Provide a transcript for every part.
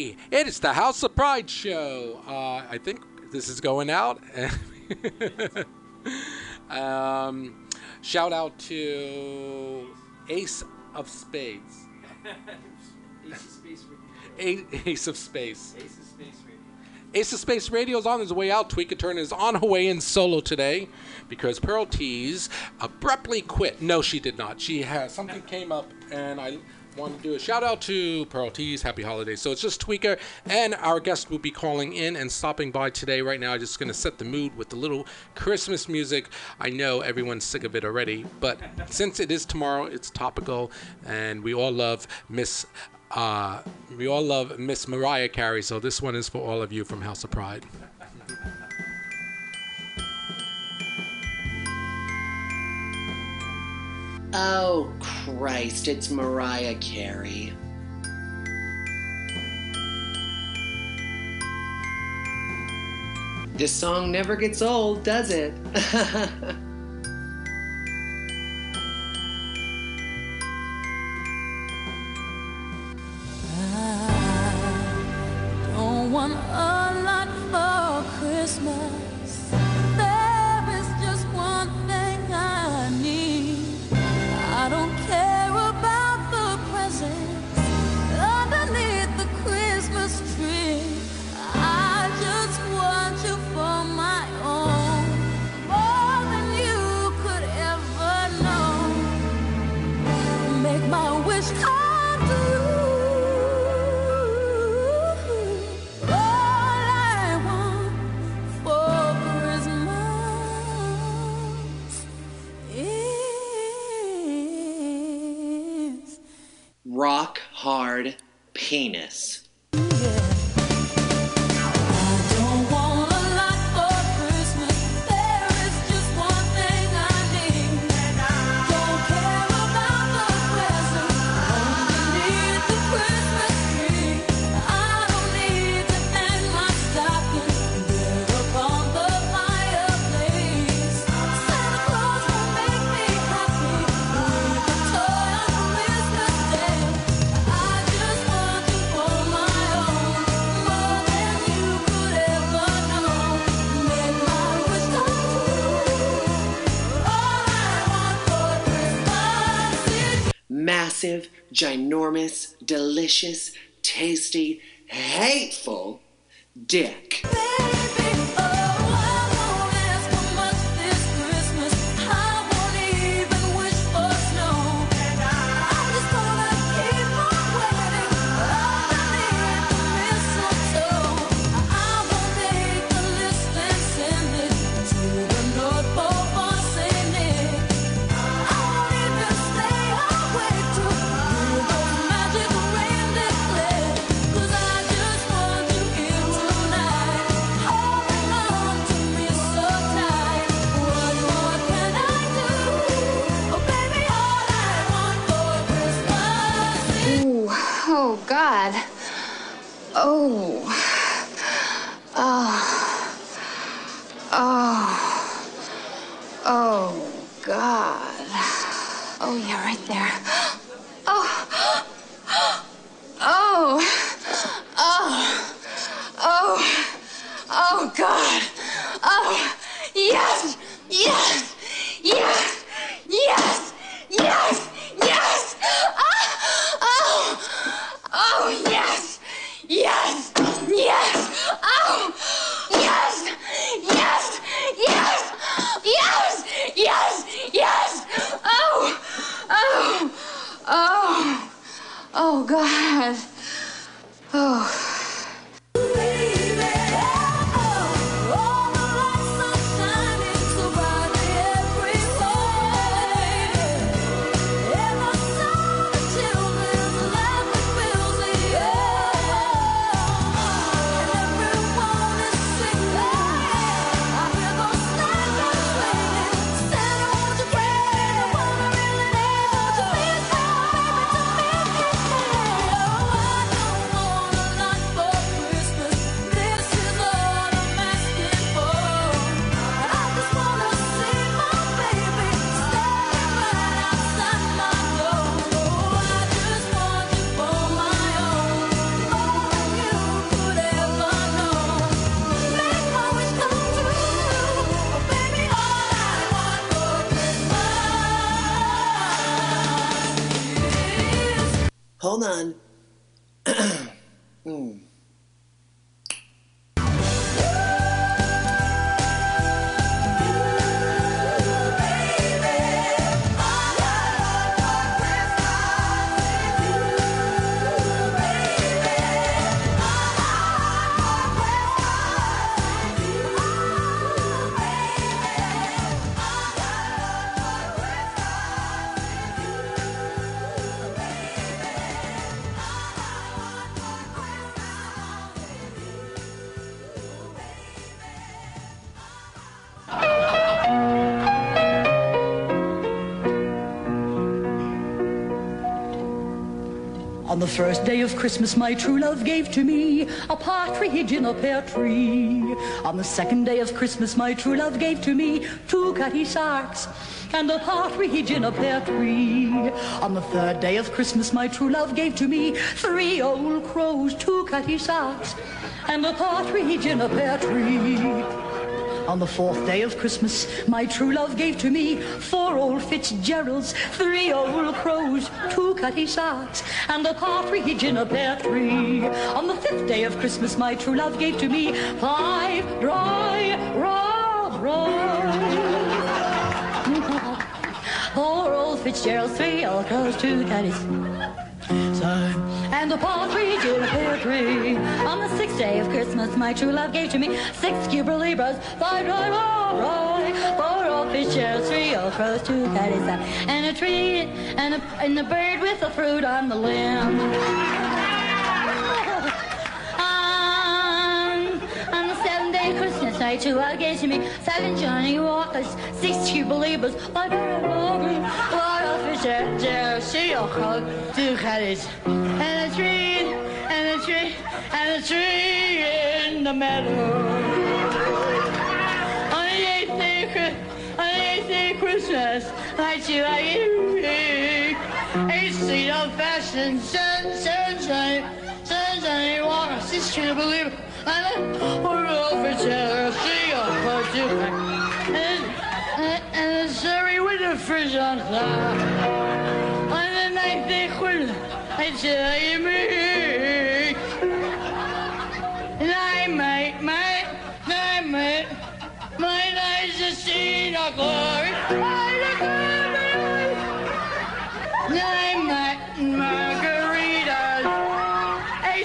Hey, it is the House of Pride show. Uh, I think this is going out. um, shout out to Ace of Spades. Ace of Space Radio. Ace of Space. Ace of Space Radio. Ace of Space Radio is on his way out. Tweaker Turn is on her way in solo today because Pearl Tees abruptly quit. No, she did not. She has something came up, and I want to do a shout out to Pearl Tees. Happy holidays. So it's just Tweaker, and our guest will be calling in and stopping by today. Right now, I'm just going to set the mood with a little Christmas music. I know everyone's sick of it already, but since it is tomorrow, it's topical, and we all love Miss. Uh, we all love Miss Mariah Carey, so this one is for all of you from House of Pride. Oh, Christ, it's Mariah Carey. This song never gets old, does it? I Don't want a lot for Christmas. Rock hard penis. Massive, ginormous, delicious, tasty, hateful dick. Oh God. Oh. Oh. Oh. Oh God. Oh yeah, right there. Oh. Oh. Oh. Oh. Oh God. Oh. Yes. Yes. Yes. Yes. Yes. Yes. Ah. Oh. Yes. Yes. Yes. Oh. Yes. Yes. Yes. Yes. Yes. Yes. Oh. Oh. Oh. Oh God. Oh. Hold on. Hmm. First day of Christmas, my true love gave to me a partridge in a pear tree. On the second day of Christmas, my true love gave to me two cutty sarks and a partridge in a pear tree. On the third day of Christmas, my true love gave to me three old crows, two cutty sarks and a partridge in a pear tree. On the fourth day of Christmas, my true love gave to me four old Fitzgeralds, three old crows, two cutty sarks, and a partridge in a pear tree. On the fifth day of Christmas, my true love gave to me five dry Rob Four old Fitzgeralds, three old crows, two cutties. And a partridge in a pear tree. On the sixth day of Christmas, my true love gave to me six Cuba Libres, five dry rye, four old fishes, three old crows, two caddies, and a tree, and a, and a bird with a fruit on the limb. My true love gave to me seven Johnnie Walkers, six Cuba Libres, five dry old fishes, three old crows, and a tree, and a tree, and a tree in the meadow. On the eighth day, on the eighth day Christmas, I you like it. Eight sweet old fashioned sun, sunshine, sunshine, walk, six tree believe it. And a poor old fisher, see a Surrey with a fridge on top. On the ninth day, of Christmas, I tell you me. And I might, might, I might, might I just see the glory. I glory. And I might, margaritas. I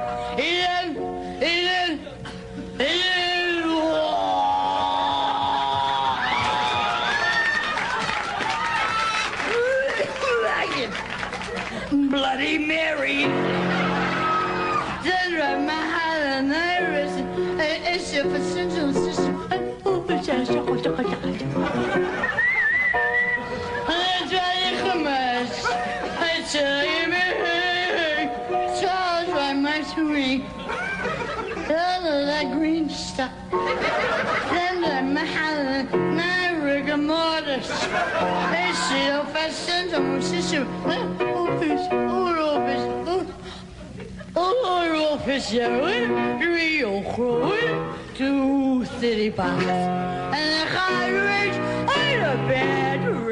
Bloody stuff. Then the mahal, rigor mortis. They see I oh, fish, oh, fish, Rio Crow, two city boxes, and a high rage, and a bad rage.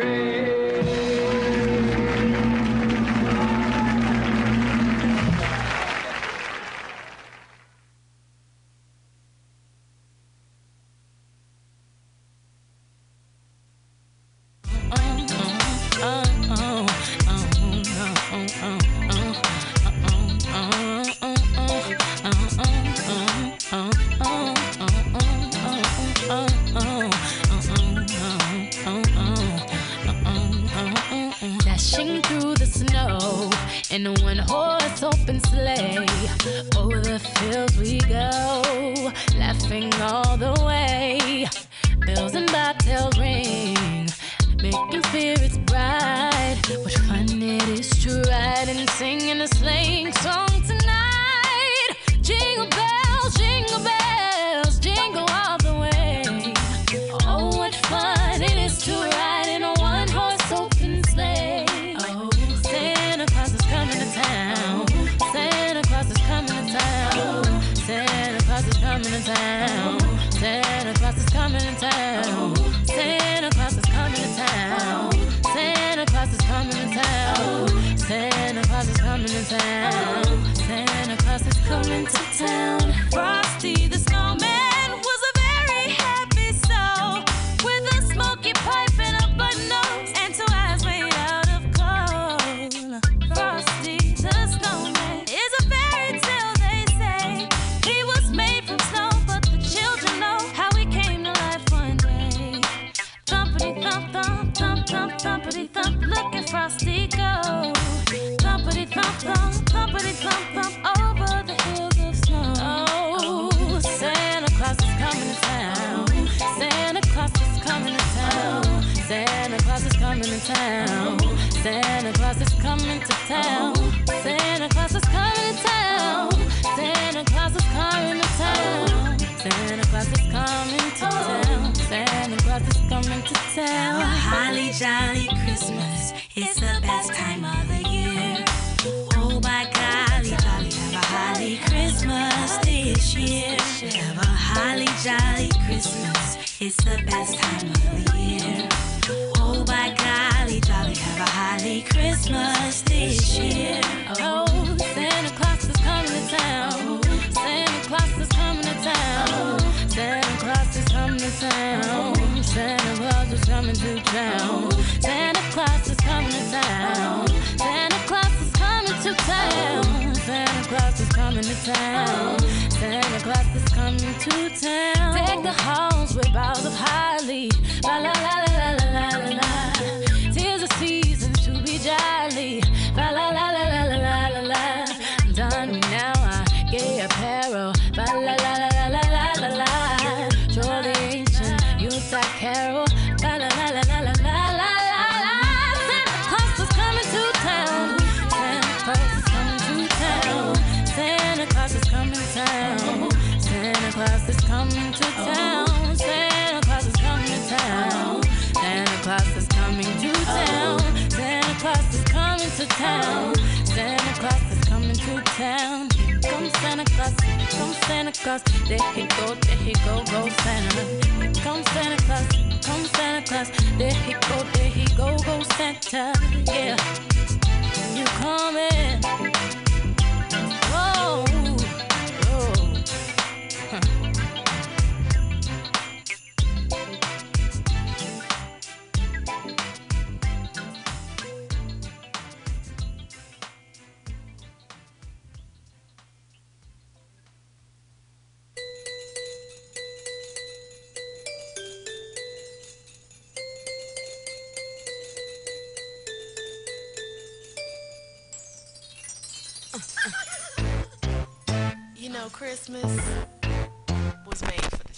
in a one horse open sleigh. Oh, Over the fields we go, laughing all the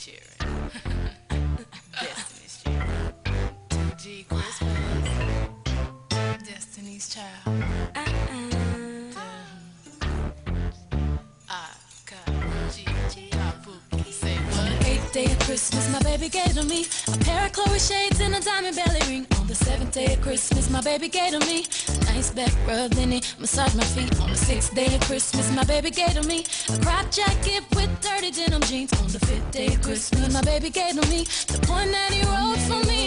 cheering. Destiny's Child. G Christmas. Destiny's Child. Day of Christmas, my baby gave to me a pair of Chloe shades and a diamond belly ring. On the seventh day of Christmas, my baby gave to me face back, rubbed in it. Massage my feet on the sixth day of Christmas. My baby gave to me a crop jacket with dirty denim jeans on the fifth day of Christmas. My baby gave to me the point that he wrote for me.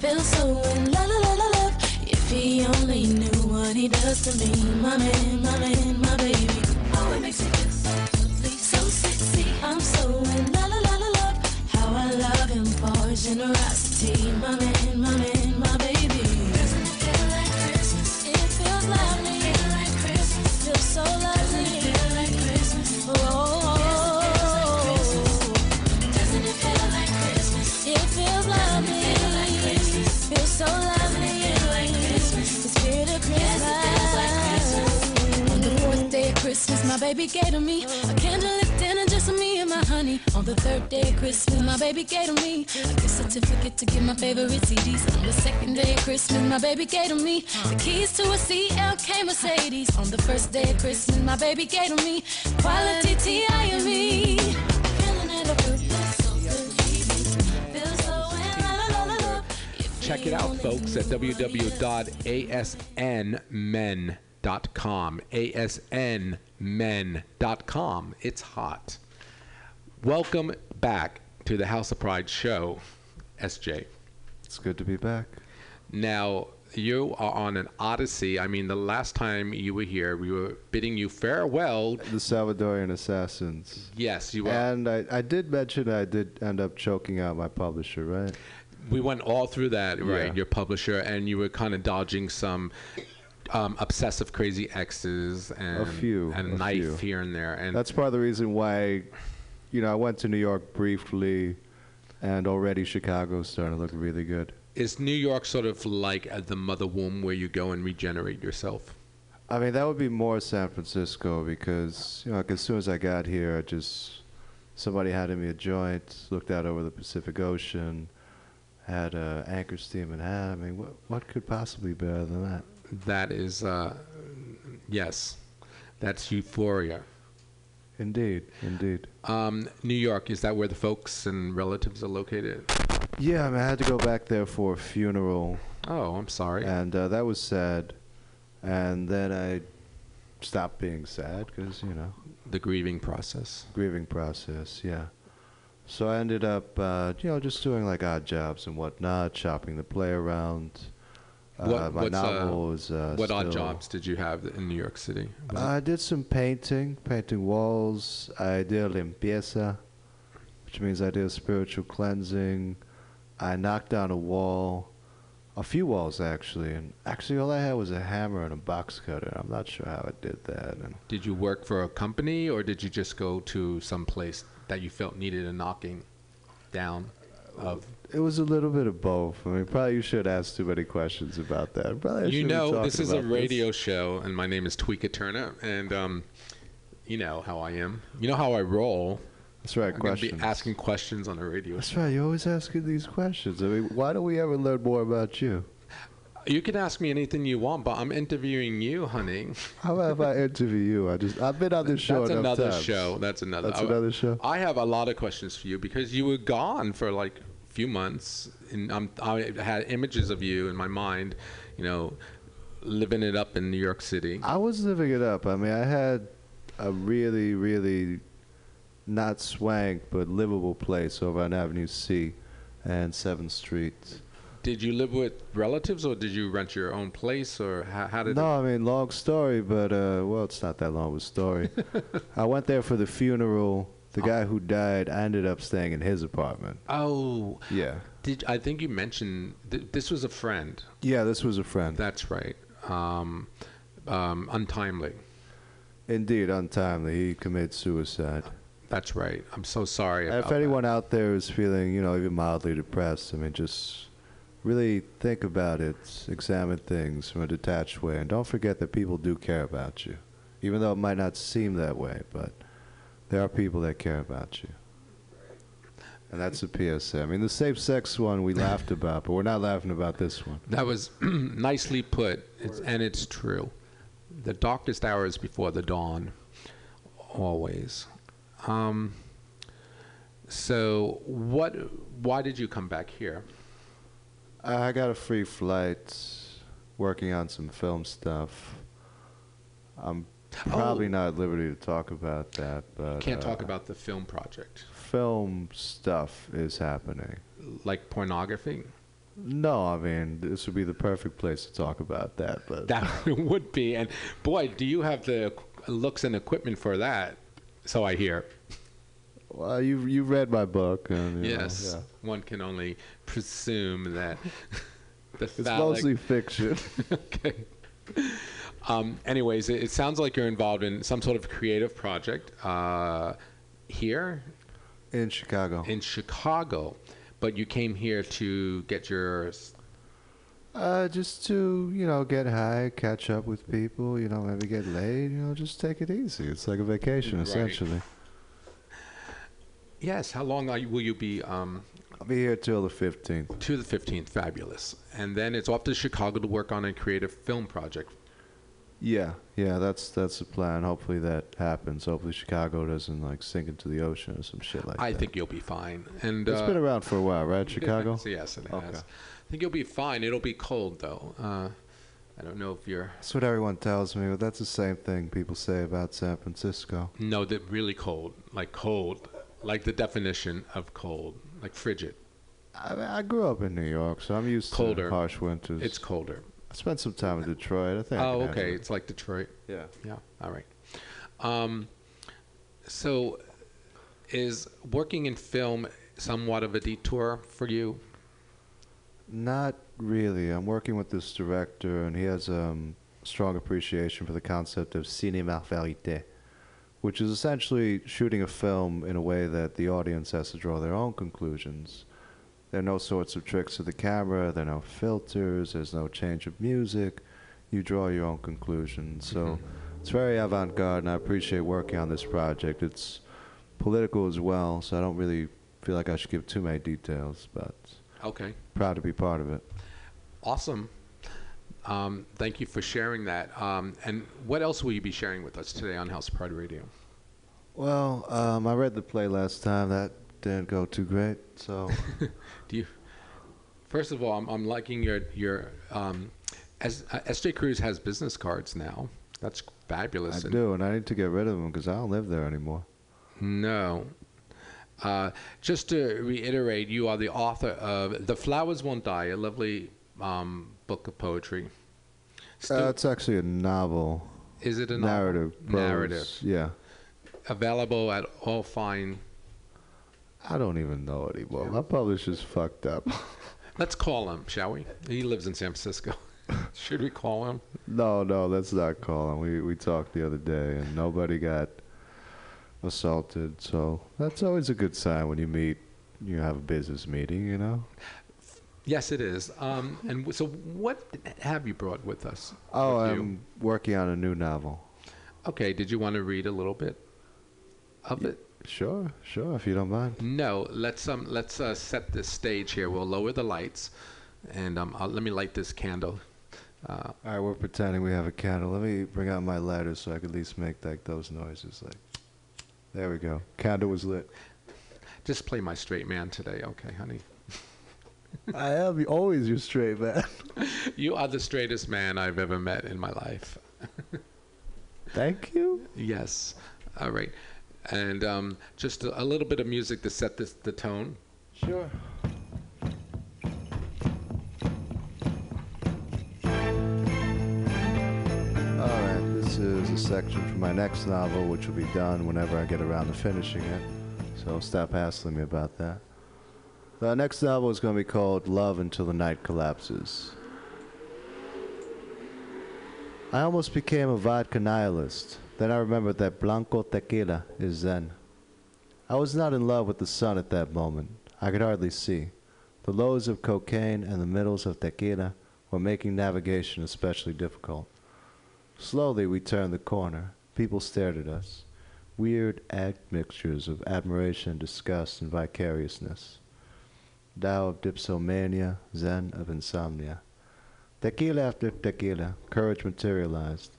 Feel so in love, love, love, love. If he only knew what he does to me, my man, my man, my baby. Oh, it makes me feel so lovely, so sexy. I'm so in love, love, love, love. How I love him for his generosity, my man, my man. baby gave to me a candle lit dinner just for me and my honey. On the third day of Christmas, my baby gave to me a gift certificate to get my favorite CDs. On the second day of Christmas, my baby gave to me the keys to a CLK Mercedes. On the first day of Christmas, my baby gave to me quality T.I. Check it out, folks, at www.asnmen.com men.com. A-S-N men.com. It's hot. Welcome back to the House of Pride show, SJ. It's good to be back. Now, you are on an odyssey. I mean, the last time you were here, we were bidding you farewell. The Salvadorian Assassins. Yes, you were. And I, I did mention I did end up choking out my publisher, right? we went all through that, right? Yeah. Your publisher, and you were kind of dodging some um, obsessive, crazy exes and a few, and a knife few. here and there. And That's part of the reason why, you know, I went to New York briefly, and already Chicago's starting to look really good. is New York sort of like uh, the mother womb where you go and regenerate yourself? I mean, that would be more San Francisco because, you know, like as soon as I got here, I just somebody handed me a joint, looked out over the Pacific Ocean, had uh, anchor steam in hand. I mean, what what could possibly be better than that? That is, uh, yes, that's euphoria. Indeed, indeed. Um, New York is that where the folks and relatives are located? Yeah, I mean, I had to go back there for a funeral, Oh, I'm sorry. and uh, that was sad. And then I stopped being sad because, you know, the grieving process. grieving process, yeah. So I ended up, uh, you know, just doing like odd jobs and whatnot, shopping the play around. Uh, What- my uh, novel was. Uh, what odd jobs did you have in New York City? I did some painting, painting walls. I did limpieza, which means I did spiritual cleansing. I knocked down a wall, a few walls actually, and actually all I had was a hammer and a box cutter. I'm not sure how I did that. And Did you work for a company or did you just go to some place that you felt needed a knocking down of? It was a little bit of both. I mean, probably you should ask too many questions about that. Probably I You know, this is a radio show and my name is Tweeka Turner and um, you know how I am. You know how I roll. That's right. I'm Questions. be asking questions on the radio That's show. right. You're always asking these questions. I mean, why don't we ever learn more about you? You can ask me anything you want, but I'm interviewing you, honey. How about if I interview you? I just I've been on this show That's another times. show. That's another. That's I- another show. I have a lot of questions for you because you were gone for like few months, and um, I had images of you in my mind, you know, living it up in New York City. I was living it up. I mean, I had a really, really not swank but livable place over on Avenue C and Seventh Street. Did you live with relatives, or did you rent your own place, or how, how did? No, I mean long story, but uh, well, it's not that long of a story. I went there for the funeral. The guy who died, I ended up staying in his apartment. Oh, Yeah, did I think you mentioned th- this was a friend? yeah, this was a friend. That's right. Um, um, untimely. Indeed, untimely. He committed suicide. That's right. I'm so sorry. About if anyone out there is feeling, you know, even mildly depressed, I mean, just really think about it, examine things from a detached way, and don't forget that people do care about you, even though it might not seem that way. But there are people that care about you, and that's a PSA. I mean, the safe sex one we laughed about, but we're not laughing about this one. That was nicely put, it's, and it's true. The darkest hours before the dawn, always. Um, so, what? Why did you come back here? I got a free flight, working on some film stuff. I'm probably not at liberty to talk about that, but Can't talk uh, about the film project, film stuff is happening. like pornography. No, I mean this would be the perfect place to talk about that. But That would be, and boy, do you have the looks and equipment for that? So I hear. well, you you read my book, and you know, Yes, yeah. one can only presume that the it's phallic- mostly fiction. okay. Um, anyways, it, it sounds like you're involved in some sort of creative project uh, here in Chicago. in Chicago, but you came here to get your. Uh, just to you know get high, catch up with people, you know, maybe get laid, you know, just take it easy. It's like a vacation Right. essentially. Yes, how long are you, will you be um, I'll be here till the fifteenth. to the 15th? Fabulous. And then it's off to Chicago to work on a creative film project. Yeah, yeah, that's that's the plan. Hopefully that happens. Hopefully Chicago doesn't like sink into the ocean or some shit like that. I that. think you'll be fine. And it's uh, been around for a while, right? Chicago. yes, yes, it has. I think you'll be fine. It'll be cold though. Uh, I don't know if you're. That's what everyone tells me, but that's the same thing people say about San Francisco. No, they're really cold. Like cold. Like the definition of cold. Like frigid. I, mean, I grew up in New York, so I'm used Colder. to harsh winters. It's colder. I spent some time in Detroit. I think. I Oh, can okay. handle It's like Detroit. it. Yeah. Yeah. All right. Um, so, is working in film somewhat of a detour for you? Not really. I'm working with this director, and he has um, strong appreciation for the concept of cinéma vérité, which is essentially shooting a film in a way that the audience has to draw their own conclusions. There are no sorts of tricks to the camera. There are no filters. There's no change of music. You draw your own conclusions. So it's very avant-garde, and I appreciate working on this project. It's political as well, so I don't really feel like I should give too many details, but Okay. proud to be part of it. Awesome. Um, thank you for sharing that. Um, and what else will you be sharing with us today on House Pride Radio? Well, um, I read the play last time. That didn't go too great. So Do you? First of all, I'm, I'm liking your your. Um, as uh, SJ Cruz has business cards now. That's I fabulous. And- do, and I need to get rid of them because I don't live there anymore. No. Uh, just to reiterate, you are the author of The Flowers Won't Die, a lovely um, book of poetry. Still, Uh, it's actually a novel, is it a novel? narrative, prose. Narrative. Yeah, Available at all fine. I don't even know anymore. My publisher's fucked up. Let's call him, shall we? He lives in San Francisco. Should we call him? no, no, that's not calling. We we talked the other day, and nobody got assaulted. So that's always a good sign when you meet. You have a business meeting, you know. Yes, it is. Um, and w- so, what have you brought with us? Oh, with? I'm working on a new novel. Okay, did you want to read a little bit of it? Sure, sure, if you don't mind. No, let's um let's uh, set the stage here. We'll lower the lights, and um I'll, let me light this candle. Uh, All right, we're pretending we have a candle. Let me bring out my lighter so I can at least make like those noises. Like, there we go. Candle was lit. just play my straight man today, okay, honey? I am always your straight man. You are the straightest man I've ever met in my life. Thank you. Yes. All right. And um, just a, a little bit of music to set this the tone. Sure. All right, this is a section from my next novel, which will be done whenever I get around to finishing it. So stop hassling me about that. The next novel is going to be called Love Until the Night Collapses. I almost became a vodka nihilist. Then I remembered that Blanco tequila is Zen. I was not in love with the sun at that moment. I could hardly see. The lows of cocaine and the middles of tequila were making navigation especially difficult. Slowly we turned the corner. People stared at us. Weird admixtures of admiration, disgust, and vicariousness. Tao of dipsomania, Zen of insomnia. Tequila after tequila, courage materialized,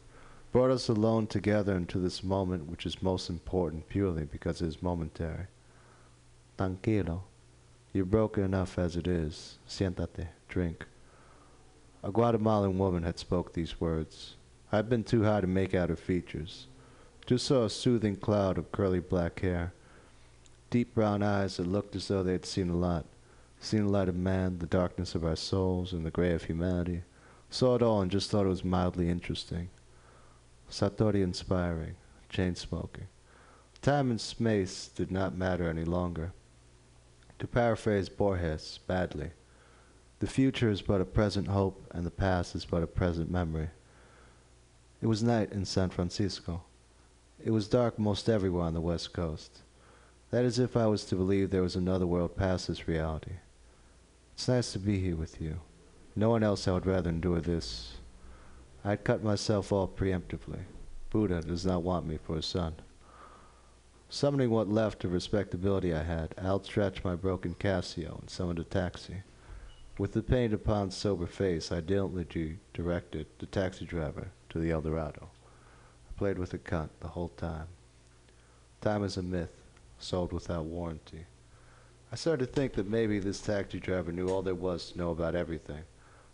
brought us alone together into this moment which is most important purely because it is momentary. Tranquilo. You're broken enough as it is. Siéntate. Drink. A Guatemalan woman had spoke these words. I had been too high to make out her features. Just saw a soothing cloud of curly black hair. Deep brown eyes that looked as though they had seen a lot. Seen the light of man, the darkness of our souls, and the gray of humanity. Saw it all and just thought it was mildly interesting. Satori inspiring. Chain smoking. Time and space did not matter any longer. To paraphrase Borges badly, the future is but a present hope and the past is but a present memory. It was night in San Francisco. It was dark most everywhere on the west coast. That is if I was to believe there was another world past this reality. It's nice to be here with you. No one else I would rather endure this. I'd cut myself off preemptively. Buddha does not want me for a son. Summoning what left of respectability I had, I outstretched my broken Casio and summoned a taxi. With the paint upon sober face, I diligently directed the taxi driver to the El Dorado. I played with a cunt the whole time. Time is a myth, sold without warranty. I started to think that maybe this taxi driver knew all there was to know about everything.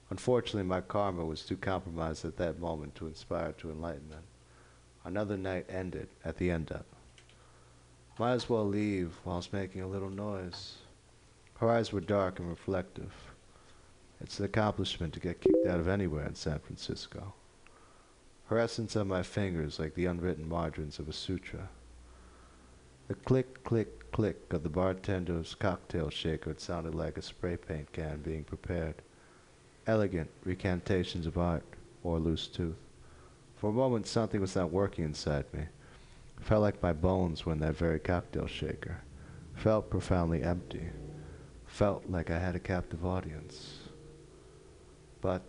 Unfortunately, my karma was too compromised at that moment to inspire to enlightenment. Another night ended at the end up. Might as well leave whilst making a little noise. Her eyes were dark and reflective. It's an accomplishment to get kicked out of anywhere in San Francisco. Her essence on my fingers like the unwritten margins of a sutra. The click, click, click of the bartender's cocktail shaker sounded like a spray paint can being prepared. Elegant recantations of art or loose tooth. For a moment, something was not working inside me. Felt like my bones were in that very cocktail shaker. Felt profoundly empty. Felt like I had a captive audience. But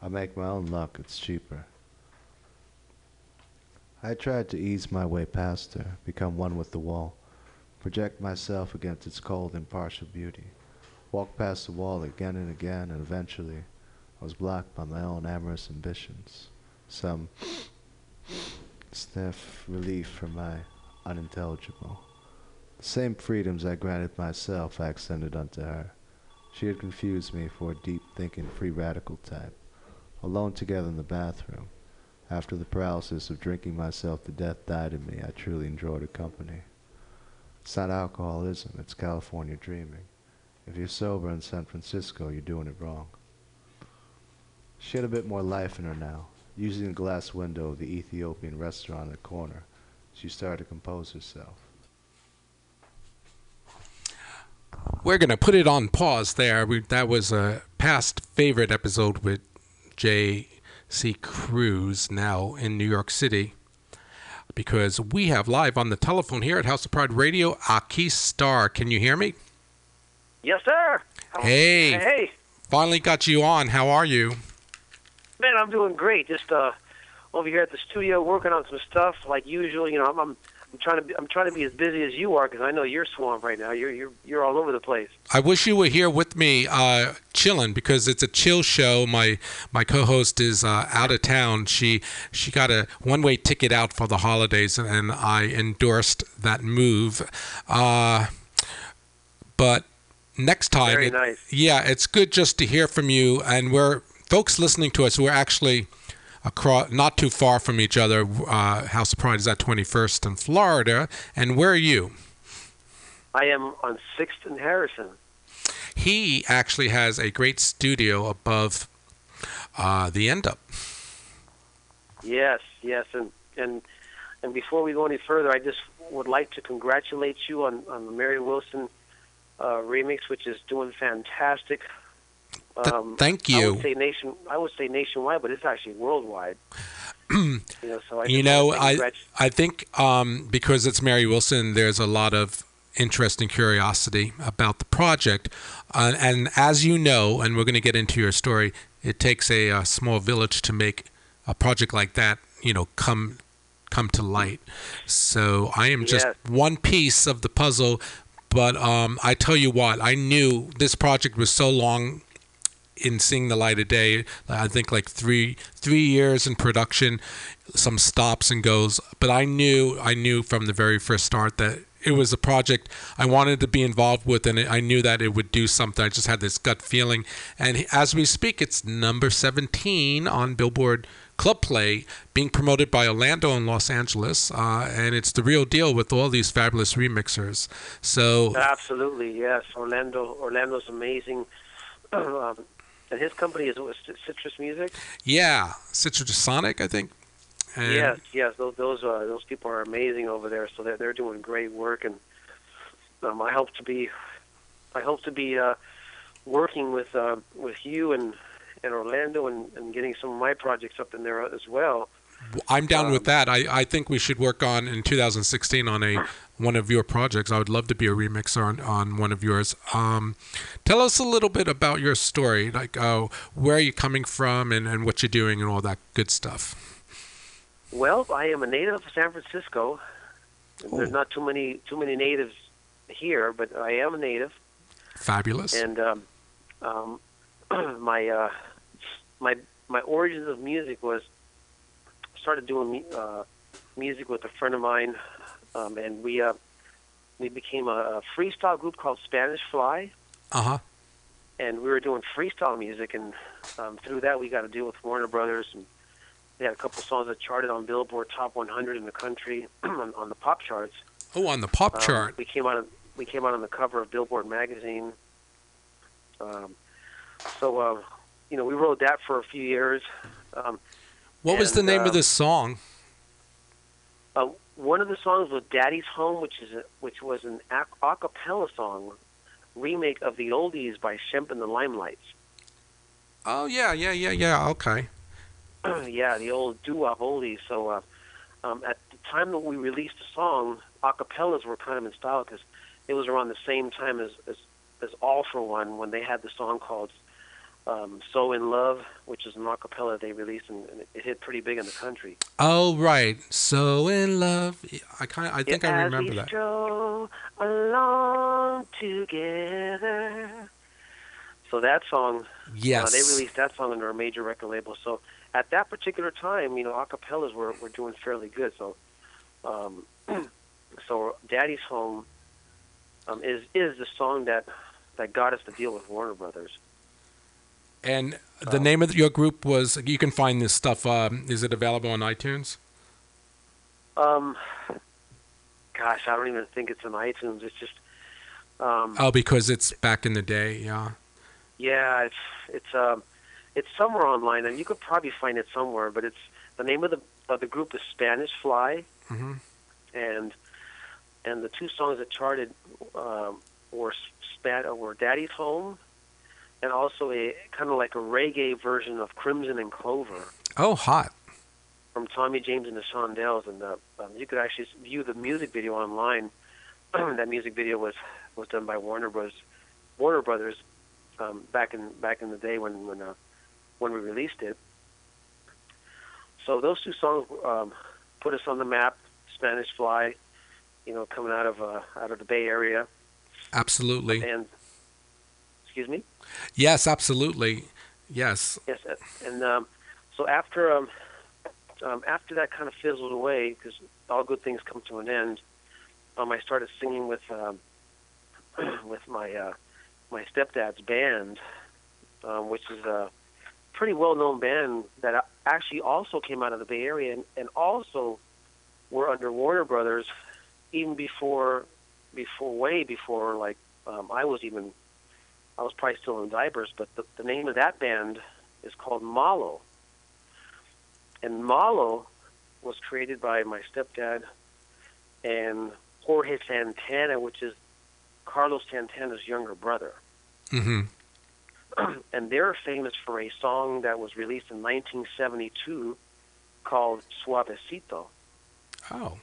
I make my own luck, it's cheaper. I tried to ease my way past her, become one with the wall, project myself against its cold, impartial beauty, walk past the wall again and again, and eventually I was blocked by my own amorous ambitions. Some sniff relief from my unintelligible. The same freedoms I granted myself I extended unto her. She had confused me for a deep-thinking free radical type. Alone together in the bathroom, after the paralysis of drinking myself to death died in me, I truly enjoyed her company. It's not alcoholism, it's California dreaming. If you're sober in San Francisco, you're doing it wrong. She had a bit more life in her now. Using the glass window of the Ethiopian restaurant in the corner, she started to compose herself. We're going to put it on pause there. We, that was a past favorite episode with J.C. Cruz, now in New York City, because we have live on the telephone here at House of Pride Radio, Aki Starr. Can you hear me? Yes, sir. Hey. Hey, Finally got you on. How are you? man, I'm doing great. Just uh, over here at the studio working on some stuff like usual. You know, I'm I'm, I'm trying to be, I'm trying to be as busy as you are because I know you're swamped right now. You're you're you're all over the place. I wish you were here with me, uh, chilling, because it's a chill show. My my co-host is uh, out of town. She she got a one-way ticket out for the holidays, and I endorsed that move. Uh, but next time, Very it- nice. yeah, it's good just to hear from you. And we're folks listening to us. We're actually across, not too far from each other. Uh, House of Pride is at 21st in Florida. And where are you? I am on Sixth and Harrison. He actually has a great studio above uh, the end up. Yes, yes, and and and before we go any further, I just would like to congratulate you on on the Mary Wilson uh, remix, which is doing fantastic. Um, thank I you. would say nation. I would say nationwide, but it's actually worldwide. you know, so I you know, I I think um, because it's Mary Wilson, there's a lot of interest and curiosity about the project, uh, and as you know, and we're going to get into your story, it takes a, uh small village to make a project like that, you know, come come to light. So I am just Yes. one piece of the puzzle, but um, I tell you what, I knew this project was so long in seeing the light of day. I think like three three years in production, some stops and goes. But I knew I knew from the very first start that it was a project I wanted to be involved with, and I knew that it would do something. I just had this gut feeling. And as we speak, it's number 17 on Billboard Club Play, being promoted by Orlando and Los Angeles, uh, and it's the real deal with all these fabulous remixers. So Absolutely, yes. Orlando, Orlando's amazing. um, and his company is what, Citrus Music. yeah, Citrusonic, I think. And yes, yes. Those those uh, those people are amazing over there. So they're they're doing great work, and um, I hope to be, I hope to be uh, working with uh, with you and and Orlando and, and getting some of my projects up in there as well. I'm down Um, with that. I, I think we should work on in 2016 on a one of your projects. I would love to be a remixer on, on one of yours. Um, tell us a little bit about your story, like uh, where are you coming from and, and what you're doing and all that good stuff. Well, I am a native of San Francisco. There's not too many too many natives here, but I am a native. Fabulous. and um, um, my uh, my my origins of music was started doing uh, music with a friend of mine, um, and we uh, we became a, a freestyle group called Spanish Fly, Uh huh. and we were doing freestyle music, and um, through that we got to deal with Warner Brothers, and they had a couple songs that charted on Billboard Top 100 in the country on, on the pop charts. Oh, on the pop Um, chart. we came out. On, we came out on the cover of Billboard magazine. Um, so, uh, you know, we wrote that for a few years. Um, What was the name uh, of this song? Uh, one of the songs was "Daddy's Home," which is a, which was an a a cappella song remake of the oldies by Shep and the Limelites. Oh yeah, yeah, yeah, yeah. Okay. yeah, the old doo-wop oldies. So uh, um, at the time that we released the song, acapellas were kind of in style because it was around the same time as, as as All-4-One when they had the song called um, "So in Love," which is an acapella they released and, and it hit pretty big in the country. Oh right. So in love. I kind. I think I remember that. stroll along together. So that song, Yes. uh, they released that song under a major record label. So at that particular time, you know, acapellas were were doing fairly good. So, um, so Daddy's Home um, is is the song that that got us to deal with Warner Brothers. And the name of your group was. You can find this stuff. Um, is it available on iTunes? Um, gosh, I don't even think it's on iTunes. It's just um, Oh, because it's back in the day. Yeah. Yeah, it's it's um it's somewhere online, and you could probably find it somewhere. But it's the name of the of the group is Spanish Fly, hmm and and the two songs that charted um, were Span were Daddy's Home, and also a kind of like a reggae version of Crimson and Clover Oh, hot. from Tommy James and the Shondells, and uh, um, you could actually view the music video online. that music video was was done by Warner Bros. Warner Brothers um, back in back in the day when when uh, when we released it. So those two songs um, put us on the map. Spanish Fly, you know, coming out of uh, out of the Bay Area, Absolutely. and excuse me. Yes, absolutely. Yes. Yes, uh, and um, so after um, um, after that kind of fizzled away, because all good things come to an end, um, I started singing with um, with my uh, my stepdad's band, um, which is a pretty well known band that actually also came out of the Bay Area and, and also were under Warner Brothers even before before way before like um, I was even I was probably still in diapers, but the, the name of that band is called Malo. And Malo was created by my stepdad and Jorge Santana, which is Carlos Santana's younger brother. hmm and they're famous for a song that was released in 1972 called Suavecito. Oh.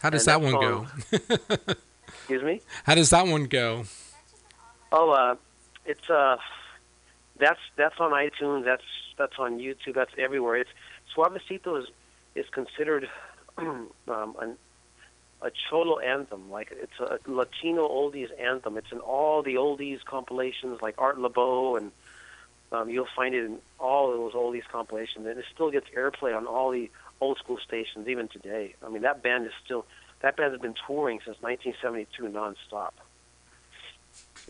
How does And that that one go? Excuse me? How does that one go? Oh, uh, it's uh, that's that's on iTunes. That's that's on YouTube. That's everywhere. It's Suavecito is is considered um, an, a cholo anthem. Like it's a Latino oldies anthem. It's in all the oldies compilations, like Art Laboe, and um, you'll find it in all of those oldies compilations. And it still gets airplay on all the old school stations even today. I mean, that band is still that band has been touring since 1972 nonstop.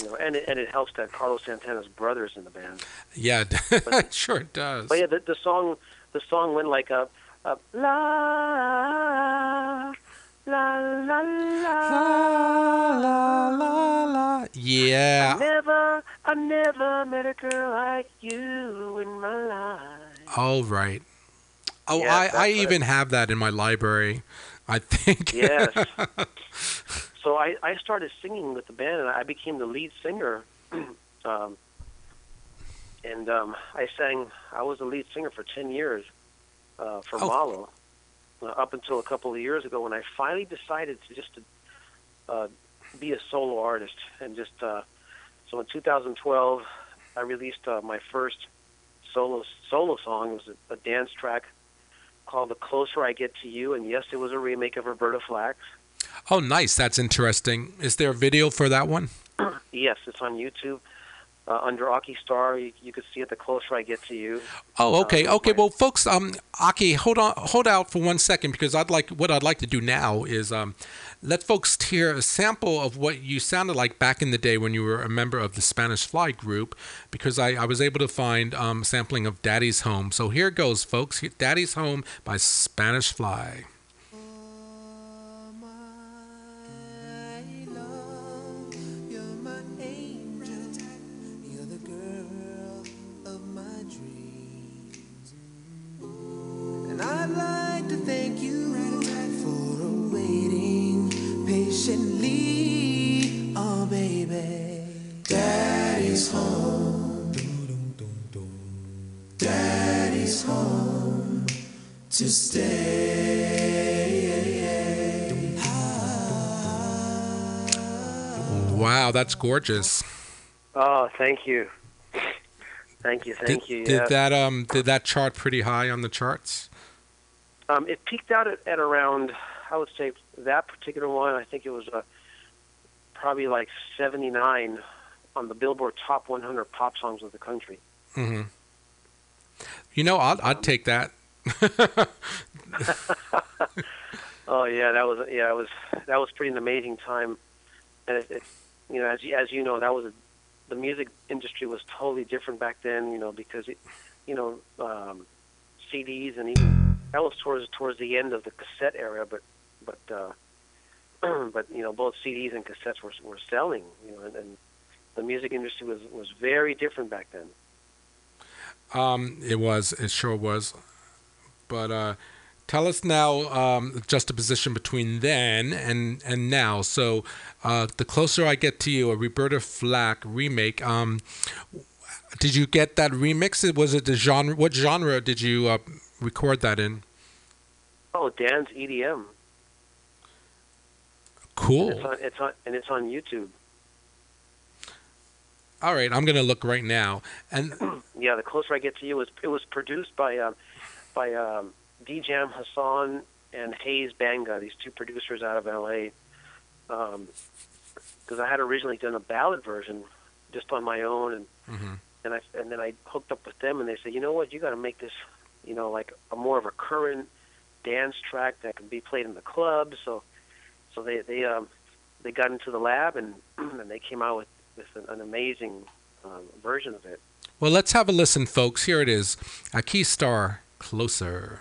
You know, and it, and it helps that Carlos Santana's brother's in the band. Yeah, sure it does. But yeah, the, the song the song went like a, a la la la la la la la. Yeah. I never I never met a girl like you in my life. All right. Oh, Yeah, I, I even have that in my library. I think. Yes. so I, I started singing with the band, and I became the lead singer. um, and um, I sang. I was the lead singer for ten years uh, for Oh. Malo, uh, up until a couple of years ago when I finally decided to just to, uh, be a solo artist. And just uh, so in 2012, I released uh, my first solo solo song. It was a, a dance track called "The Closer I Get to You," and yes, it was a remake of Roberta Flack. Oh, nice. That's interesting. Is there a video for that one? yes, it's on YouTube. uh, under Aki Starr. You, you could see it the closer I get to you. Oh, okay, Uh, okay. Well, folks, um, Aki, hold on, hold out for one second because I'd like what I'd like to do now is um, let folks hear a sample of what you sounded like back in the day when you were a member of the Spanish Fly group, because I, I was able to find um, sampling of Daddy's Home. So here goes, folks. Daddy's Home by Spanish Fly. Patiently. Oh, baby. Daddy's home. Daddy's home to stay. Wow, that's gorgeous. Oh, thank you. Thank you, thank did, you. did yeah. that um did that chart pretty high on the charts? Um, it peaked out at, at around, I would say, that particular one. I think it was uh, probably like 79 on the Billboard Top 100 Pop Songs of the Country. Mm-hmm. You know, I'd I'd take that. Oh yeah, that was yeah, it was that was pretty an amazing time, and it, it you know as you, as you know that was a, the music industry was totally different back then. You know because it, you know um, CDs and even that was towards towards the end of the cassette era, but but uh, but you know both CDs and cassettes were were selling. You know and, and the music industry was was very different back then. Um, it was. It sure was. But uh, tell us now um, just a position between then and and now. So, uh, the closer I get to you, a Roberta Flack remake. Um, did you get that remix? Was it the genre? What genre did you uh, record that in? Oh, Dan's EDM. Cool. It's on, it's on and it's on YouTube. All right, I'm gonna look right now. And yeah, the closer I get to you was it was produced by um, by um, Djam Hassan and Hayes Banga, these two producers out of L.A. Because I had originally done a ballad version just on my own, and Mhm. and I and then I hooked up with them, and they said, you know what, you got to make this, you know, like a more of a current dance track that can be played in the club. So so they they um they got into the lab and and they came out with with an, an amazing um, version of it. well, let's have a listen, folks. Here it is. Aki Starr closer.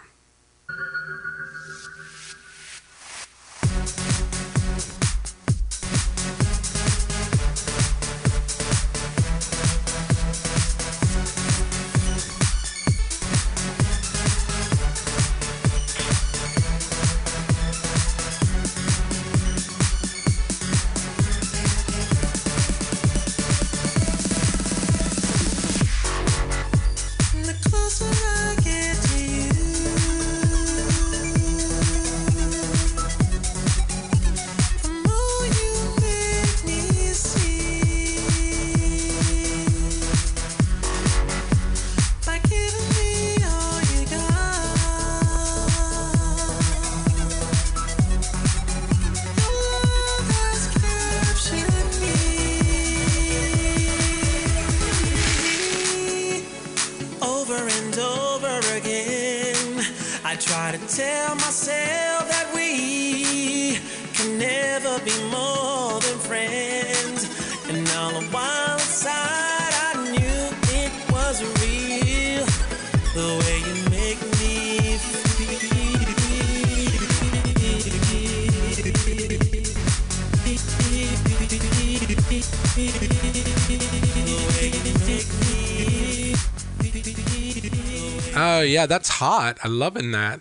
Yeah, that's hot. I'm loving that.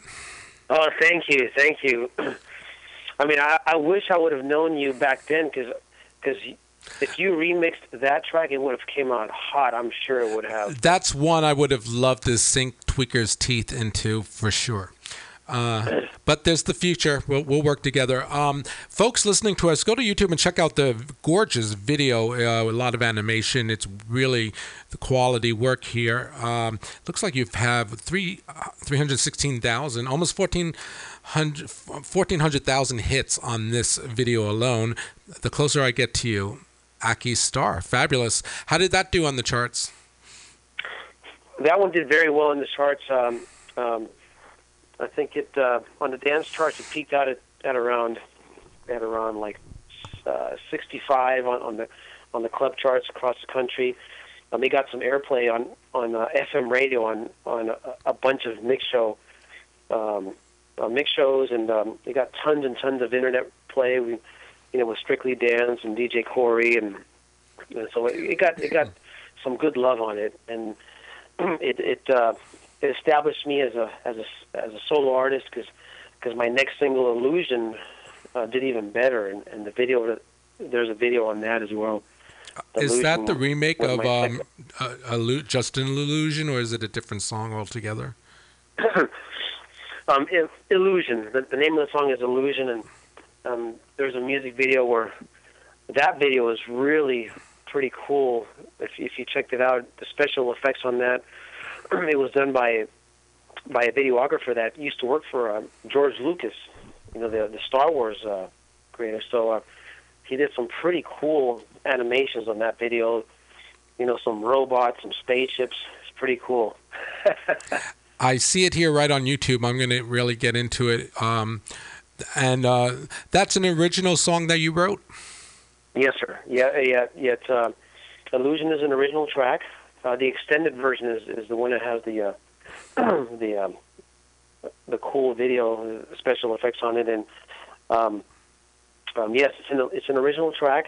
Oh, thank you, thank you. I mean, I, I wish I would have known you back then, because if you remixed that track, it would have came out hot. I'm sure it would have. That's one I would have loved to sink Tweeka's teeth into for sure. Uh, but there's the future. We'll, we'll work together. Um, folks listening to us, go to YouTube and check out the gorgeous video. Uh, a lot of animation. It's really the quality work here. Um, looks like you have three, uh, 316,000, almost 1,400 1,400,000 hits on this video alone. The closer I get to you. Aki Starr. Fabulous. How did that do on the charts? That one did very well in the charts. Um, um, I think it uh, on the dance charts it peaked out at, at around at around like uh, 65 on, on the on the club charts across the country. Um, they got some airplay on on uh, FM radio on on a, a bunch of mix show um, uh, mix shows, and um, it got tons and tons of internet play. We, you know, with Strictly Dance and DJ Corey, and, and so it, it got it got some good love on it, and it it, uh, it established me as a as a as a solo artist because because my next single Illusion uh, did even better, and, and the video there's a video on that as well. Is that the remake of um, uh, Illu- Just an Illusion, or is it a different song altogether? um, Illusion. The, the name of the song is Illusion, and um, there's a music video where that video is really pretty cool. If, if you checked it out, the special effects on that, it was done by by a videographer that used to work for uh, George Lucas, you know, the the Star Wars uh, creator. So uh, he did some pretty cool animations on that video. You know, some robots, some spaceships. It's pretty cool. I see it here right on YouTube. I'm going to really get into it. Um, and uh, that's an original song that you wrote. Yes, sir. Yeah, yeah, yeah. It's, uh, Illusion is an original track. Uh, the extended version is, is the one that has the uh, the um, the cool video uh, special effects on it, and um, um, yes, it's an it's an original track,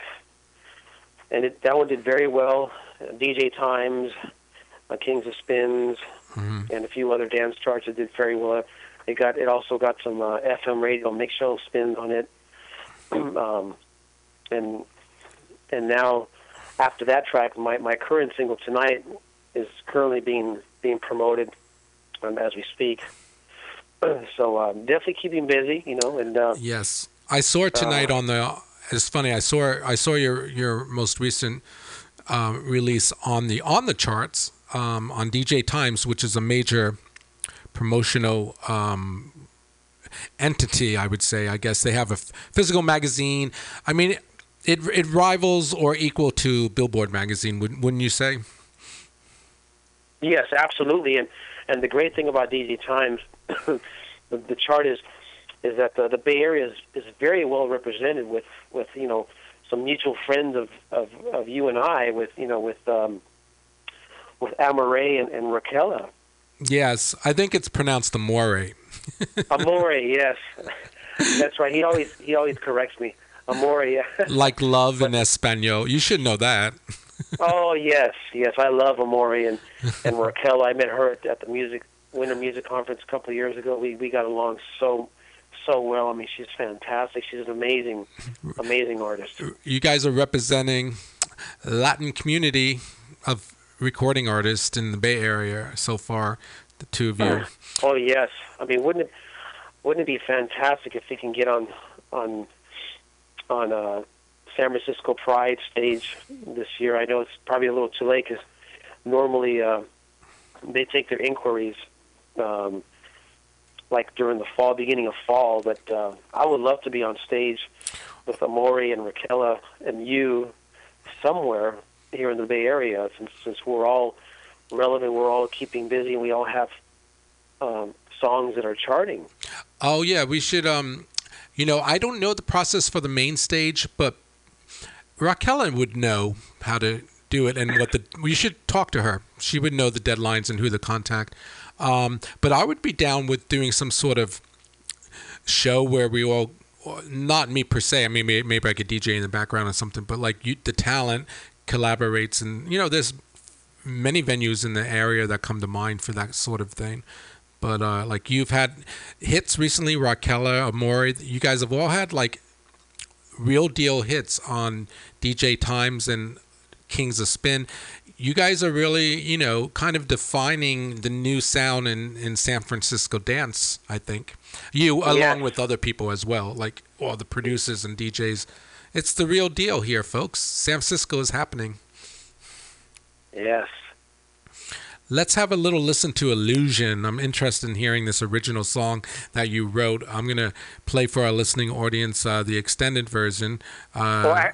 and it, that one did very well. Uh, DJ Times, uh, Kings of Spins, and a few other dance charts that did very well. It got it also got some uh, FM radio mix show spins on it, um, and and now after that track, my my current single tonight is currently being being promoted um, as we speak. so um, definitely keeping busy, you know, and uh, Yes, I saw it tonight Uh, on the. It's funny. I saw I saw your your most recent um, release on the on the charts um, on DJ Times, which is a major promotional um, entity. I would say. I guess they have a physical magazine. I mean, it it rivals or equal to Billboard magazine. Wouldn't wouldn't you say? Yes, absolutely. And and the great thing about DJ Times, the, the chart is is that the, the Bay Area is, is very well represented with with you know some mutual friends of of, of you and I with you know with um, with Amore and, and Raquela. Yes, I think it's pronounced Amore. Amore, yes, that's right. He always he always corrects me. Amore, yeah. like love in Espanol. You should know that. oh yes, yes. I love Amore and and Raquel. I met her at, at the music Winter Music Conference a couple of years ago. We we got along so so well. I mean, she's fantastic. She's an amazing amazing artist. you guys are representing Latin community of recording artists in the Bay Area so far. The two of you. Oh yes. I mean, wouldn't it wouldn't it be fantastic if we can get on on on uh, San Francisco Pride stage this year? I know it's probably a little too late because normally uh, they take their inquiries um, like during the fall, beginning of fall. But uh, I would love to be on stage with Amori and Raquela and you somewhere here in the Bay Area, since since we're all relevant, we're all keeping busy, and we all have um, songs that are charting. Oh yeah, we should. Um, you know, I don't know the process for the main stage, but Raquel would know how to do it and what the. We should talk to her. She would know the deadlines and who to contact. Um, but I would be down with doing some sort of show where we all. Not me per se. I mean, maybe, maybe I could DJ in the background or something. But like you, the talent collaborates, and you know, there's many venues in the area that come to mind for that sort of thing. But uh, like you've had hits recently, Raquela, Amore. You guys have all had like real deal hits on DJ Times and Kings of Spin. You guys are really, you know, kind of defining the new sound in, in San Francisco dance, I think. You, along with other people as well, like all the producers and DJs. It's the real deal here, folks. San Francisco is happening. Yes. Let's have a little listen to Illusion. I'm interested in hearing this original song that you wrote. I'm going to play for our listening audience uh, the extended version. Uh, Well, I,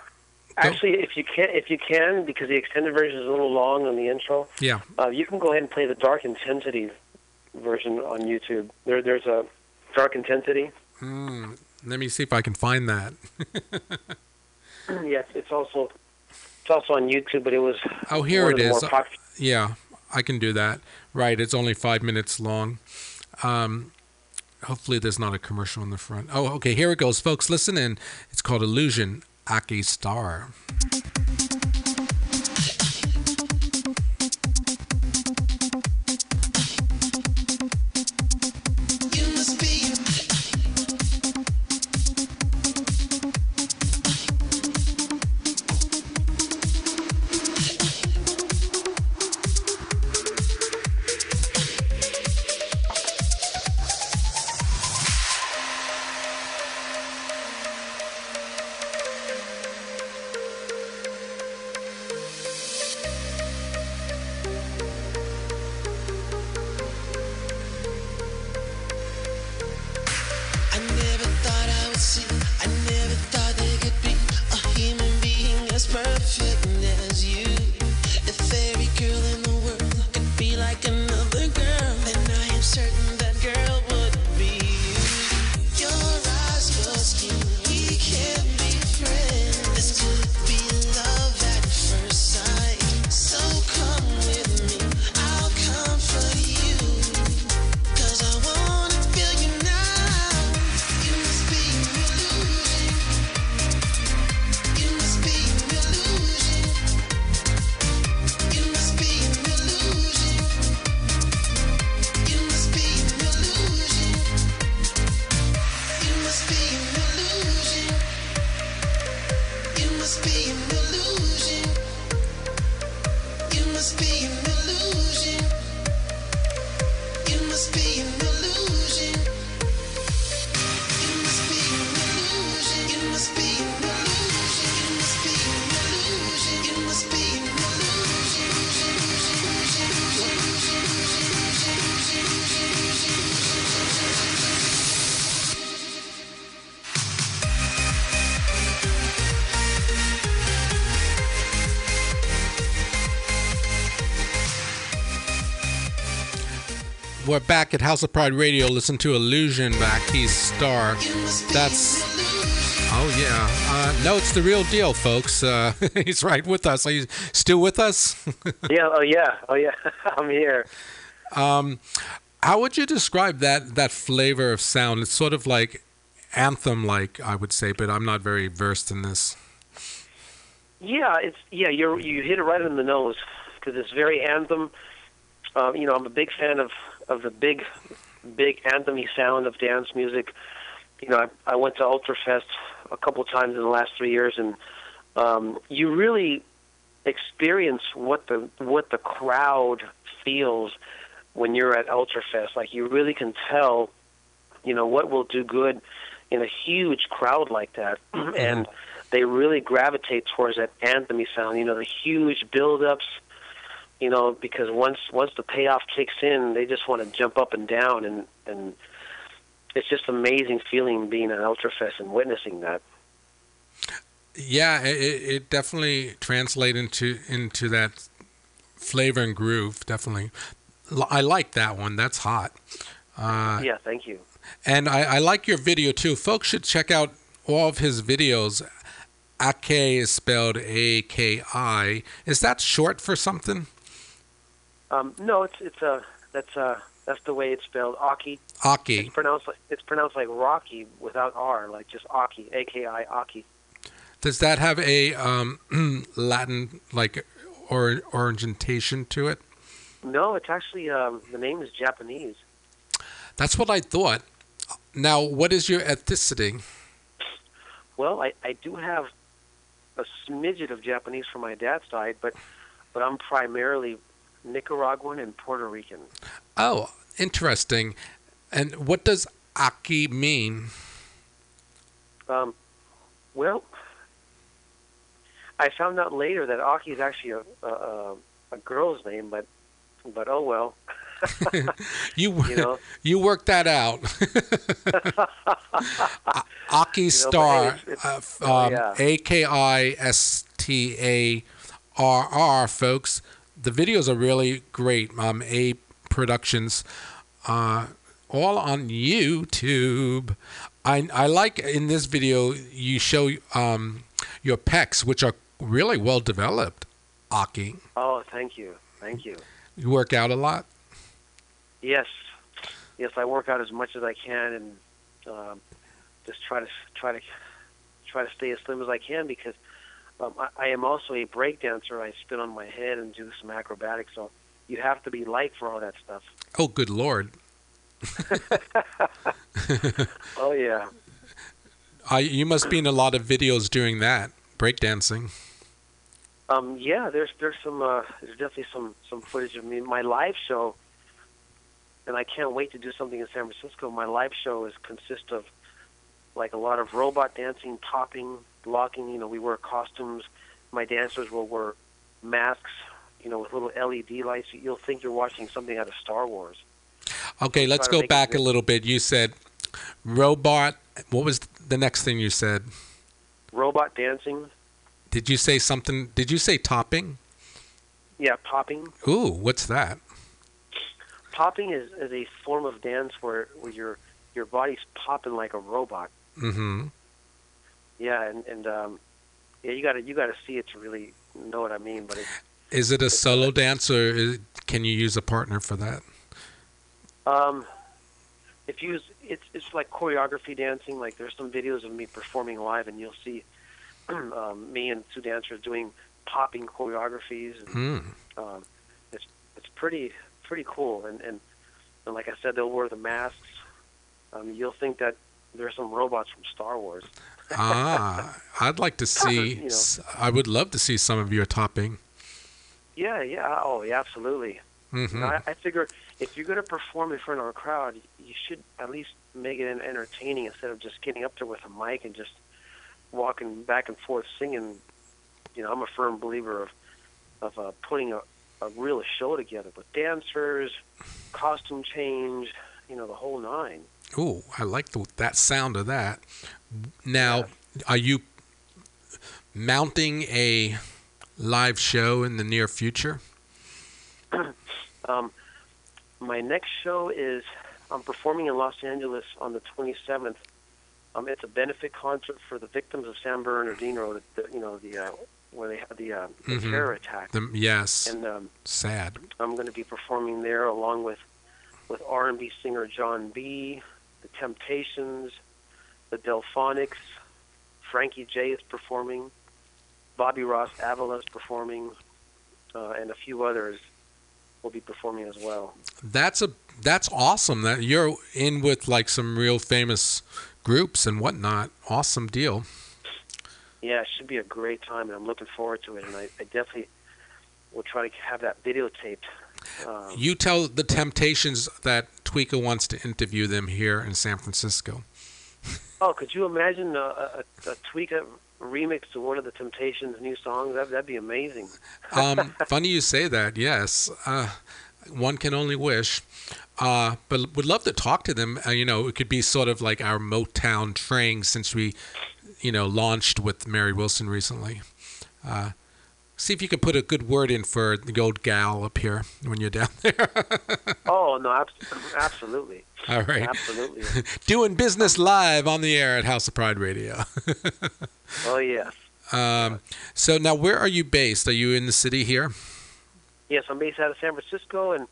Actually, if you can, if you can, because the extended version is a little long on the intro, Yeah. uh, you can go ahead and play the Dark Intensity version on YouTube. There, there's a Dark Intensity. Hmm. Let me see if I can find that. yes, it's also it's also on YouTube, but it was Oh, here it is. it of the is. more pop- Yeah, I can do that. Right, it's only five minutes long. Um, hopefully, there's not a commercial in the front. Oh, okay, here it goes, folks. Listen in. It's called Illusion, Aki Starr. We're back at House of Pride Radio. Listen to Illusion by Aki Starr. That's. Oh, yeah. Uh, no, it's the real deal, folks. Uh, he's right with us. Are you still with us? yeah, oh yeah, oh yeah, I'm here. Um, how would you describe that that flavor of sound? It's sort of like anthem, like I would say, but I'm not very versed in this. Yeah, it's yeah. You you hit it right in the nose because it's very anthem. Um, you know, I'm a big fan of of the big, big anthemy sound of dance music. You know, I, I went to Ultrafest a couple times in the last three years, and um, you really experience what the what the crowd feels when you're at Ultrafest. Like you really can tell, you know, what will do good in a huge crowd like that, and they really gravitate towards that anthemy sound. You know, the huge build-ups. You know, because once once the payoff kicks in, they just want to jump up and down, and and it's just amazing feeling being at Ultrafest and witnessing that. Yeah, it, it definitely translates into into that flavor and groove. Definitely, I like that one. That's hot. Uh, yeah, thank you. And I, I like your video too. Folks should check out all of his videos. Aki is spelled A K I. Is that short for something? Um, no, it's it's uh, that's uh, that's the way it's spelled. Aki. Aki. It's pronounced like it's pronounced like Rocky without R, like just Aki, A K I Aki. Does that have a um, Latin like or orientation to it? No, it's actually um, the name is Japanese. That's what I thought. Now, what is your ethnicity? Well, I, I do have a smidget of Japanese from my dad's side, but but I'm primarily Nicaraguan and Puerto Rican. Oh, interesting. And what does Aki mean? Um, well, I found out later that Aki is actually a, a, a, girl's name, but but oh well. you You know? you worked that out. Aki but Star, it's- uh, oh, um, yeah. A K I S T A R R, folks. The videos are really great. Um, A Productions, uh, all on YouTube. I I like in this video you show um your pecs, which are really well developed. Aki, Oh, thank you, thank you. you work out a lot. Yes, yes, I work out as much as I can and um, just try to try to try to stay as slim as I can because um, I, I am also a break dancer. I spin on my head and do some acrobatics, so you have to be light for all that stuff. Oh, good lord! Oh yeah, I, you must be in a lot of videos doing that breakdancing. um, yeah. There's there's some uh, there's definitely some some footage of me. My live show, and I can't wait to do something in San Francisco. My live show is consist of like a lot of robot dancing, popping, locking. You know, we wear costumes. My dancers will wear masks. You know, with little LED lights. You'll think you're watching something out of Star Wars. Okay, let's go back a little bit. You said robot. What was the next thing you said? Robot dancing. Did you say something? Did you say topping? Yeah, popping. Ooh, what's that? Popping is, is a form of dance where, where your your body's popping like a robot. Mm-hmm. Yeah, and and um, yeah, you gotta you gotta see it to really know what I mean. But it's Is it a solo dance, or is, can you use a partner for that? um, if you use it's it's like choreography dancing. Like there's some videos of me performing live, and you'll see um, me and two dancers doing popping choreographies. And, Hmm. um, it's it's pretty pretty cool. And, and and like I said, they'll wear the masks. Um, you'll think that there's some robots from Star Wars. Ah, I'd like to see. You know. I would love to see some of your topping. Yeah, yeah, oh, yeah, absolutely. Mhm. And I, I figure if you're going to perform in front of a crowd, you should at least make it entertaining instead of just getting up there with a mic and just walking back and forth singing. You know, I'm a firm believer of of uh, putting a, a real show together with dancers, costume change, you know, the whole nine. Ooh, I like the, that sound of that. Now, are you mounting a live show in the near future? Um, my next show is I'm performing in Los Angeles on the 27th. Um, it's a benefit concert for the victims of San Bernardino. The, the, you know the uh, where they had the, uh, the Mhm. terror attack. The, yes. And um, Sad. I'm going to be performing there along with with R&B singer John B, the Temptations, the Delfonics, Frankie J is performing, Bobby Ross Avila is performing, uh, and a few others will be performing as well. That's a that's awesome. That you're in with like some real famous groups and whatnot. Awesome deal. Yeah, it should be a great time, and I'm looking forward to it. And I, I definitely will try to have that videotaped. Um, You tell the Temptations that Tweeka wants to interview them here in San Francisco. oh, could you imagine a, a, a Tweeka remix to one of the Temptations' new songs? That, that'd be amazing. Um, funny you say that. Yes, uh, one can only wish. Uh, but would love to talk to them. Uh, you know, it could be sort of like our Motown train since we, you know, launched with Mary Wilson recently. Uh, see if you could put a good word in for the old gal up here when you're down there. Oh no, abs- absolutely. All right. Absolutely. Doing business live on the air at House of Pride Radio. Oh yes, um, so now, where are you based? Are you in the city here? yes. I'm based out of San Francisco, and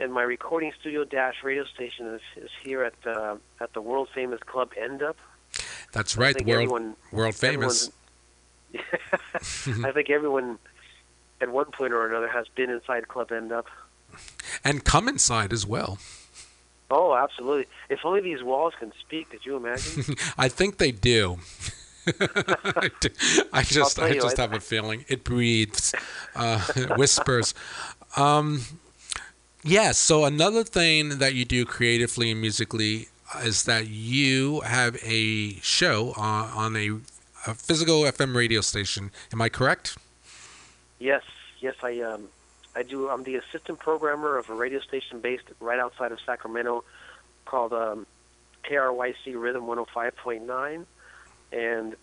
and my recording studio dash radio station is, is here at uh, at the world famous club End Up. That's right, world everyone- world famous. I think everyone at one point or another has been inside Club End Up. And come inside as well. Oh, absolutely. If only these walls can speak. Could you imagine? I think they do. I do. I just, I just have a feeling it breathes, uh, it whispers. Um, yes. So another thing that you do creatively and musically is that you have a show uh, on a, a physical FM radio station. Am I correct? yes, yes. I um, I do. I'm the assistant programmer of a radio station based right outside of Sacramento called um, KRYC Rhythm 105.9, and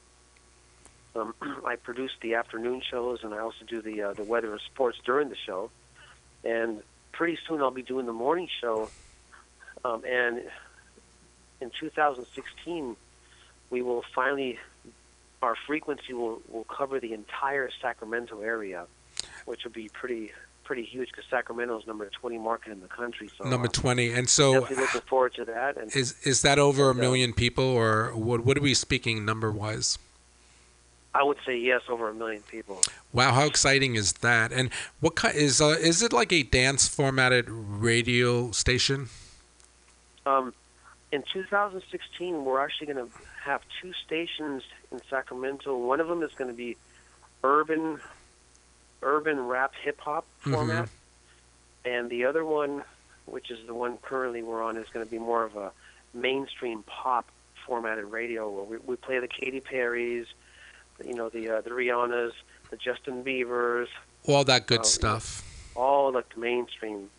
um, I produce the afternoon shows, and I also do the uh, the weather and sports during the show. And pretty soon I'll be doing the morning show. Um, and in 2016, we will finally our frequency will will cover the entire Sacramento area, which will be pretty pretty huge because Sacramento is number 20 market in the country. So Number uh, 20. And so definitely looking forward to that. And is is that over a uh, million people or what what are we speaking number wise? I would say yes, over a million people. Wow, how exciting is that? And what kind is uh, is it like a dance formatted radio station? Um, in 2016, we're actually going to have two stations in Sacramento. One of them is going to be urban, urban rap hip hop format, and the other one, which is the one currently we're on, is going to be more of a mainstream pop formatted radio where we, we play the Katy Perrys, you know, the uh, the Rihannas, the Justin Biebers, All that good Oh, stuff. all like the mainstream.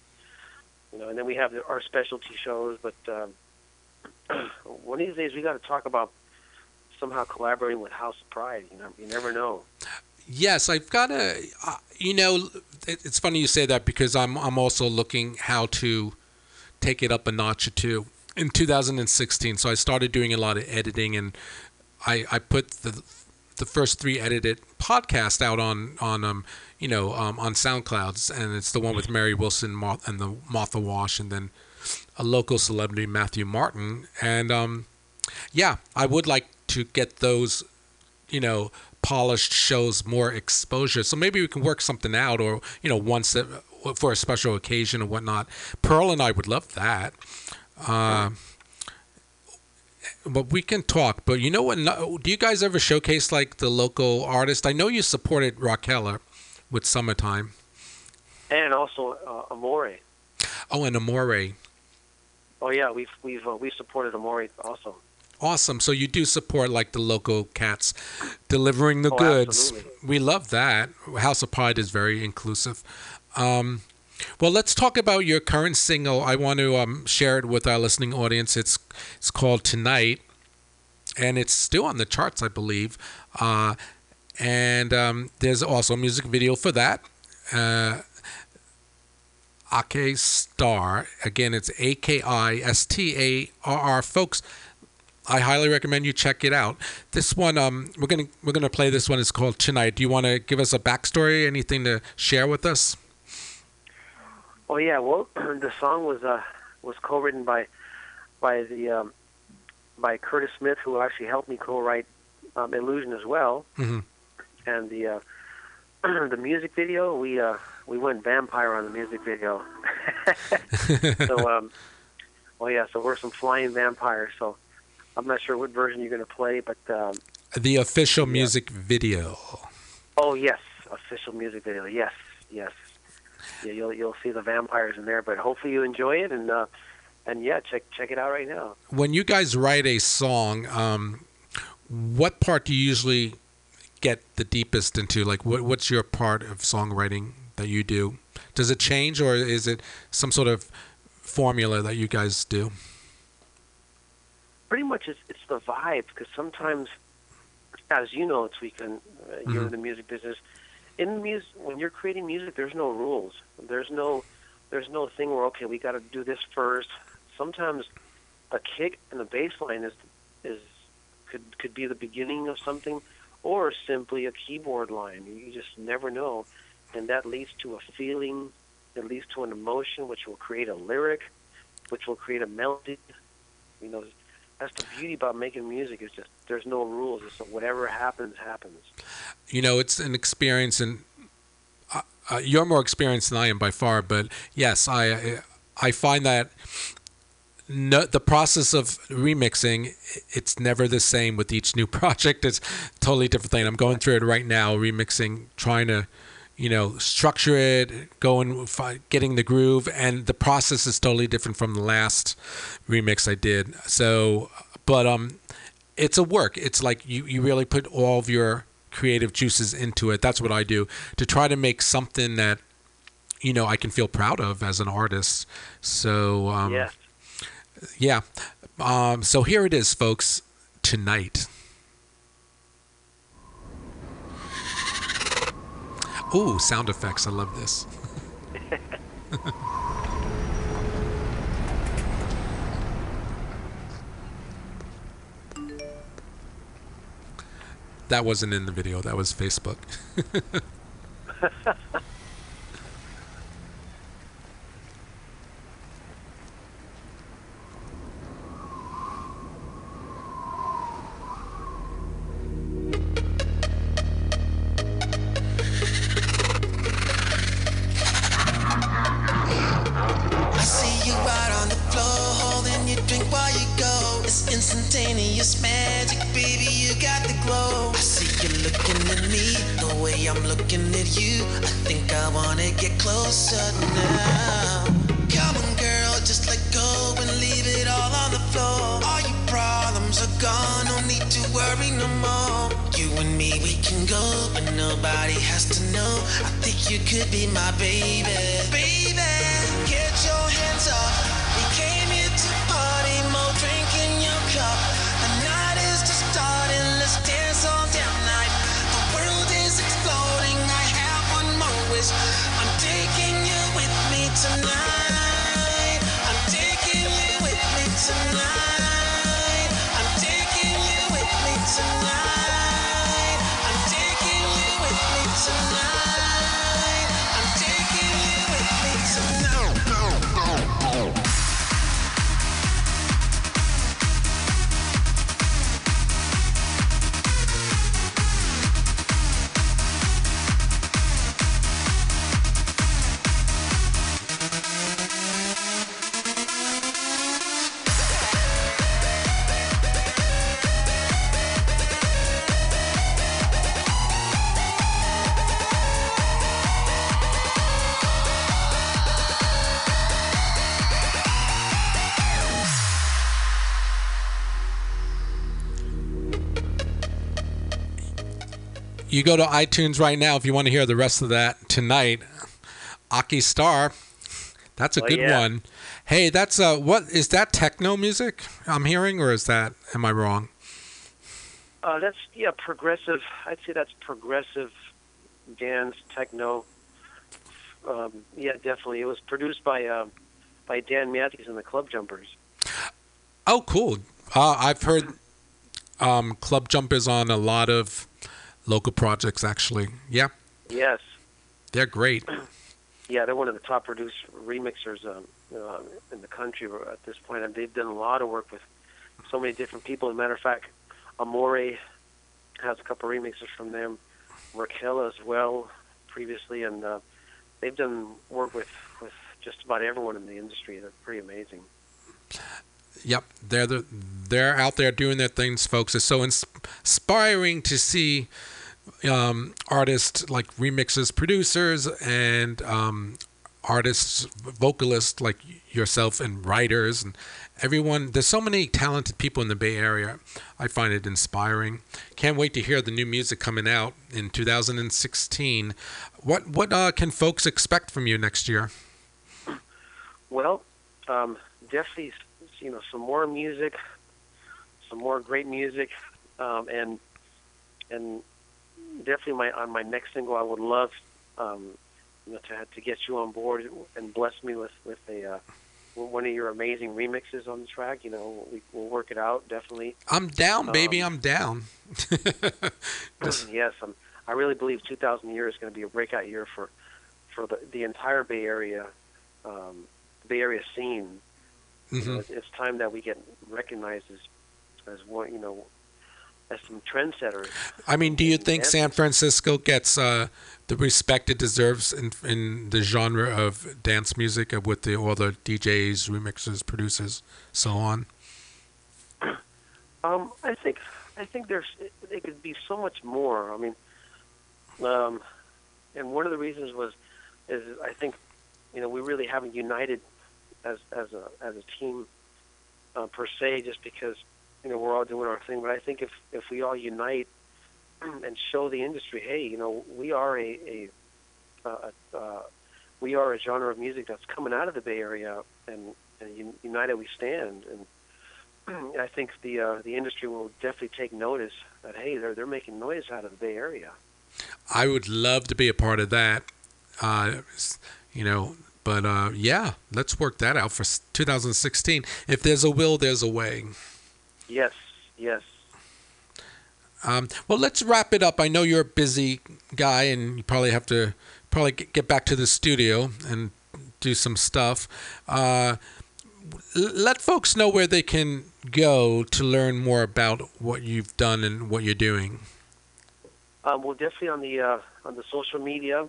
You know, and then we have the, our specialty shows. But um, one of these days, we got to talk about somehow collaborating with House of Pride. You you never know. Yes, I've got a. Uh, you know, it, it's funny you say that because I'm I'm also looking how to take it up a notch or two in 2016. So I started doing a lot of editing, and I I put the the first three edited podcast out on on um you know um, on SoundClouds, and it's the one with Mary Wilson and the Martha Wash, and then a local celebrity Matthew Martin, and um yeah, I would like to get those you know polished shows more exposure. So maybe we can work something out, or you know, once for a special occasion or whatnot. Pearl and I would love that. Uh, but we can talk. But you know what? Do you guys ever showcase like the local artist? I know you supported Raquel with Summertime. And also uh, Amore. Oh, and Amore. Oh yeah, we've we've uh, we've supported Amore also. Awesome. So you do support like the local cats delivering the Oh, goods. absolutely. We love that. House of Pride is very inclusive. Um, well, let's talk about your current single. I want to um, share it with our listening audience. It's it's called Tonight, and it's still on the charts, I believe. Uh, and um, there's also a music video for that. Uh, Aki Starr. Again, it's A K I S T A R R. Folks, I highly recommend you check it out. This one, um, we're gonna we're gonna play this one. It's called Tonight. Do you want to give us a backstory? Anything to share with us? Oh yeah, well the song was uh was co-written by by the um, by Curtis Smith, who actually helped me co-write um, Illusion as well. Mhm. And the uh, the music video, we uh, we went vampire on the music video. so um, oh yeah, so we're some flying vampires. So I'm not sure what version you're going to play, but um, The official music video. oh yes, official music video. Yes, yes. Yeah, you'll you'll see the vampires in there, but hopefully you enjoy it and uh, and yeah, check check it out right now. When you guys write a song, um, what part do you usually get the deepest into? Like, what what's your part of songwriting that you do? Does it change, or is it some sort of formula that you guys do? Pretty much, it's it's the vibe because sometimes, as you know, Tweakin, uh, you're in Mhm. the music business. In music, when you're creating music, there's no rules. There's no there's no thing where okay, we got to do this first. Sometimes a kick and a bass line is is could could be the beginning of something, or simply a keyboard line. You just never know, and that leads to a feeling. It leads to an emotion, which will create a lyric, which will create a melody. You know, that's the beauty about making music. Is just there's no rules. It's whatever happens, happens. you know it's an experience and uh, uh, you're more experienced than I am by far but yes I I find that no, the process of remixing it's never the same with each new project it's totally different thing I'm going through it right now remixing trying to you know structure it going fi- getting the groove and the process is totally different from the last remix I did so but um it's a work. It's like you, you really put all of your creative juices into it. That's what I do to try to make something that you know I can feel proud of as an artist. So um, yes. yeah. Um, so here it is, folks. Tonight. Ooh, sound effects. I love this. that wasn't in the video. That was Facebook. You go to iTunes right now if you want to hear the rest of that tonight. Aki Starr, that's a Oh, good yeah. one. Hey, that's uh, what is that techno music I'm hearing, or is that am I wrong? Uh, that's yeah, progressive. I'd say that's progressive dance techno. Um, yeah, definitely. It was produced by um, by Dan Matthews and the Club Jumpers. Oh, cool. Uh, I've heard um, Club Jumpers on a lot of local projects, actually. Yeah, Yes, they're great. yeah, they're one of the top produced remixers um, uh, in the country at this point, and they've done a lot of work with so many different people. As a matter of fact, Amore has a couple remixes from them, Raquel as well previously, and uh, they've done work with with just about everyone in the industry. They're pretty amazing. Yep, they're the, they're out there doing their things, folks. It's so ins- inspiring to see um, artists like remixers, producers, and um, artists, vocalists like yourself, and writers, and everyone. There's so many talented people in the Bay Area. I find it inspiring. Can't wait to hear the new music coming out in 2016. What what uh, can folks expect from you next year? Well, um, definitely, you know, some more music, some more great music, um, and and definitely my on my next single, I would love, um, you know, to to get you on board and bless me with with a uh, one of your amazing remixes on the track. You know, we, we'll work it out definitely. I'm down, baby. Um, I'm down. yes, um, I really believe 2000 year is going to be a breakout year for for the, the entire Bay Area, um, Bay Area scene. You know, Mhm. it's, it's time that we get recognized as as one, you know, as some trendsetters. I mean, do you think. San Francisco gets uh, the respect it deserves in in the genre of dance music with the all the DJs, remixers, producers, so on? Um, I think I think there's it, it could be so much more. I mean, um, and one of the reasons was is I think you know we really haven't united as as a as a team uh, per se, just because you know we're all doing our thing. But I think if if we all unite and show the industry, hey, you know, we are a a a, a, we are a genre of music that's coming out of the Bay Area, and, and united we stand. And I think the uh, the industry will definitely take notice that hey, they're they're making noise out of the Bay Area. I would love to be a part of that. Uh, you know, but uh, yeah, let's work that out for 2016. If there's a will, there's a way. Yes, yes. Um, well, let's wrap it up. I know you're a busy guy, and you probably have to probably get back to the studio and do some stuff. Uh, let folks know where they can go to learn more about what you've done and what you're doing. Um, well, definitely on the uh, on the social media,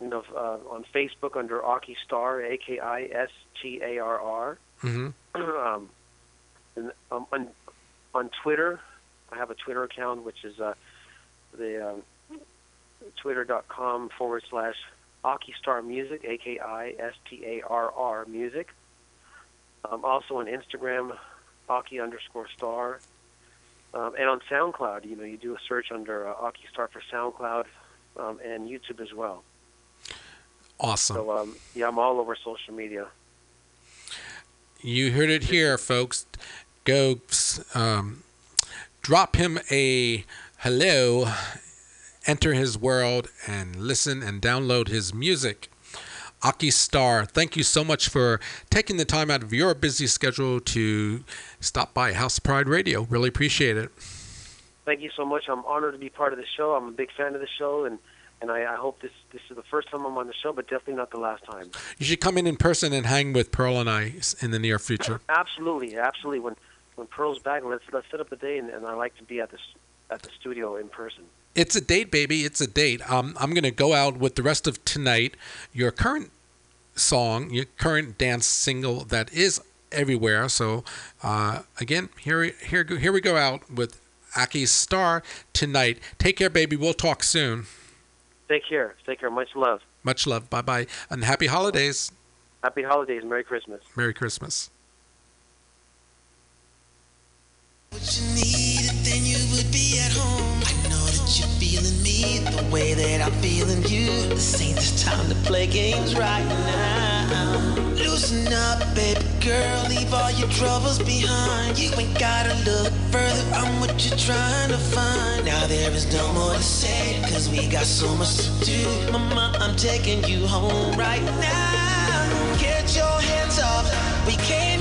you know, uh, on Facebook under Aki Starr, A K I S T A R R. and, um, on on Twitter, I have a Twitter account which is uh, the um, twitter.com forward slash Aki Starr Music, A K I S T A R R Music. Um, also on Instagram, Aki underscore Star. Um, and on SoundCloud, you know, you do a search under uh, Aki Starr for SoundCloud um, and YouTube as well. Awesome. So, um, yeah, I'm all over social media. You heard it here, folks. Go um, drop him a hello, enter his world, and listen and download his music. Aki Starr, thank you so much for taking the time out of your busy schedule to stop by House Pride Radio. Really appreciate it. Thank you so much. I'm honored to be part of the show. I'm a big fan of the show, and and I, I hope this this is the first time I'm on the show, but definitely not the last time. You should come in in person and hang with Pearl and I in the near future. Absolutely, absolutely. When when Pearl's back, let's let's set up a day, and, and I like to be at this at the studio in person. It's a date, baby. It's a date. Um, I'm going to go out with the rest of tonight. Your current song, your current dance single that is everywhere. So, uh, again, here, here, here we go out with Aki's Star tonight. Take care, baby. We'll talk soon. Take care. Take care. Much love. Much love. Bye bye. And happy holidays. Happy holidays. Merry Christmas. Merry Christmas. Then you would be at home. I know that you're feeling me the way that I'm feeling you. This ain't the time to play games right now. Loosen up, baby girl, leave all your troubles behind. You ain't gotta look further, I'm what you're trying to find. Now there is no more to say, cause we got so much to do. Mama, I'm taking you home right now. Get your hands up, we came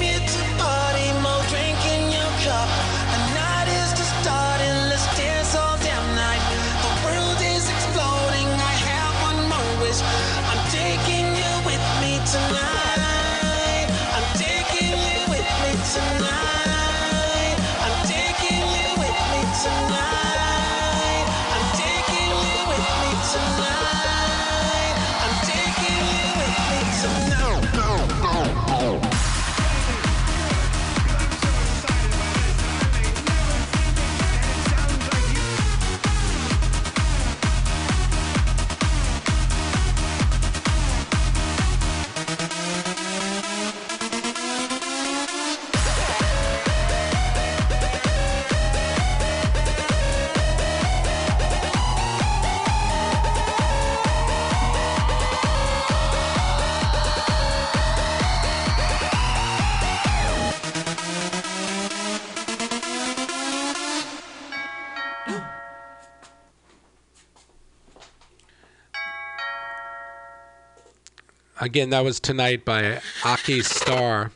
Again, that was tonight by Aki Starr.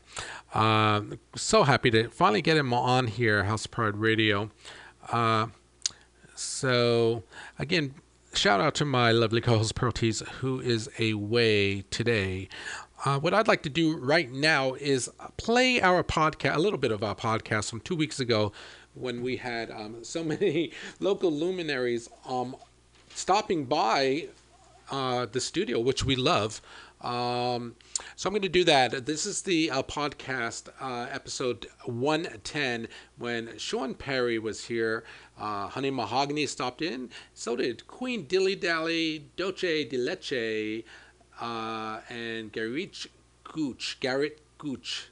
Um so happy to finally get him on here, House Pride Radio. Uh, so, again, shout out to my lovely co-host Pearl Tees, who is away today. Uh, what I'd like to do right now is play our podcast, a little bit of our podcast from two weeks ago, when we had um, so many local luminaries um, stopping by uh, the studio, which we love. Um, so I'm going to do that. This is the uh, podcast uh, episode 110 when Sean Perry was here. Uh, Honey Mahogany stopped in. So did Queen Dilly Dally, Dulce de Leche, uh, and Garrett Gooch. Garrett Gooch.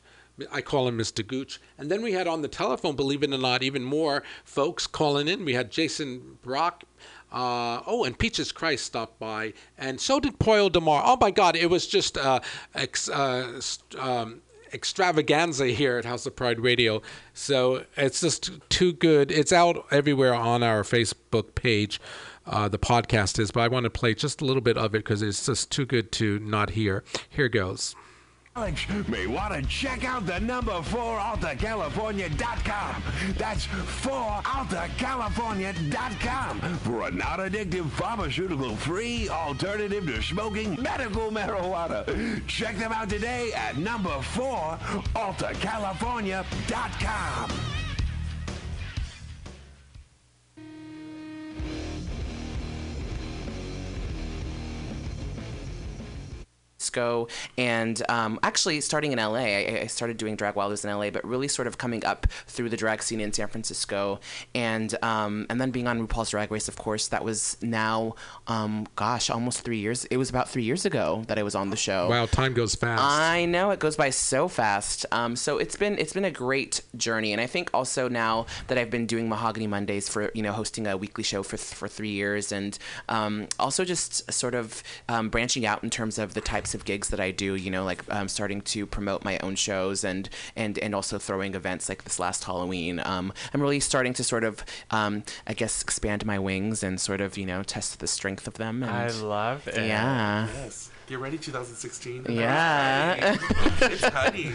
I call him Mr. Gooch. And then we had on the telephone, believe it or not, even more folks calling in. We had Jason Brock, Uh, oh, and Peaches Christ stopped by, and so did Poyo Demar. Oh my God, it was just uh, ex, uh, um, extravaganza here at House of Pride Radio. So it's just too good. It's out everywhere on our Facebook page. Uh, the podcast is, but I want to play just a little bit of it because it's just too good to not hear. Here goes. College may want to check out the number 4 AltaCalifornia.com. That's 4AltaCalifornia.com for a non-addictive pharmaceutical-free alternative to smoking medical marijuana. Check them out today at number 4 Francisco, and um, actually starting in LA. I, I started doing Drag while I was in LA, but really sort of coming up through the drag scene in San Francisco, and um, and then being on RuPaul's Drag Race. Of course, that was now, um, gosh, almost three years. It was about three years ago that I was on the show. Wow, time goes fast. I know it goes by so fast. Um, so it's been it's been a great journey, and I think also now that I've been doing Mahogany Mondays for you know hosting a weekly show for for three years, and um, also just sort of um, branching out in terms of the types of gigs that I do. You know, like um, starting to promote my own shows and and and also throwing events like this last Halloween. Um, I'm really starting to sort of um, I guess expand my wings and sort of you know test the strength of them. And, I love it. Yeah. Yes. Get ready, 2016. Yeah. it's honey.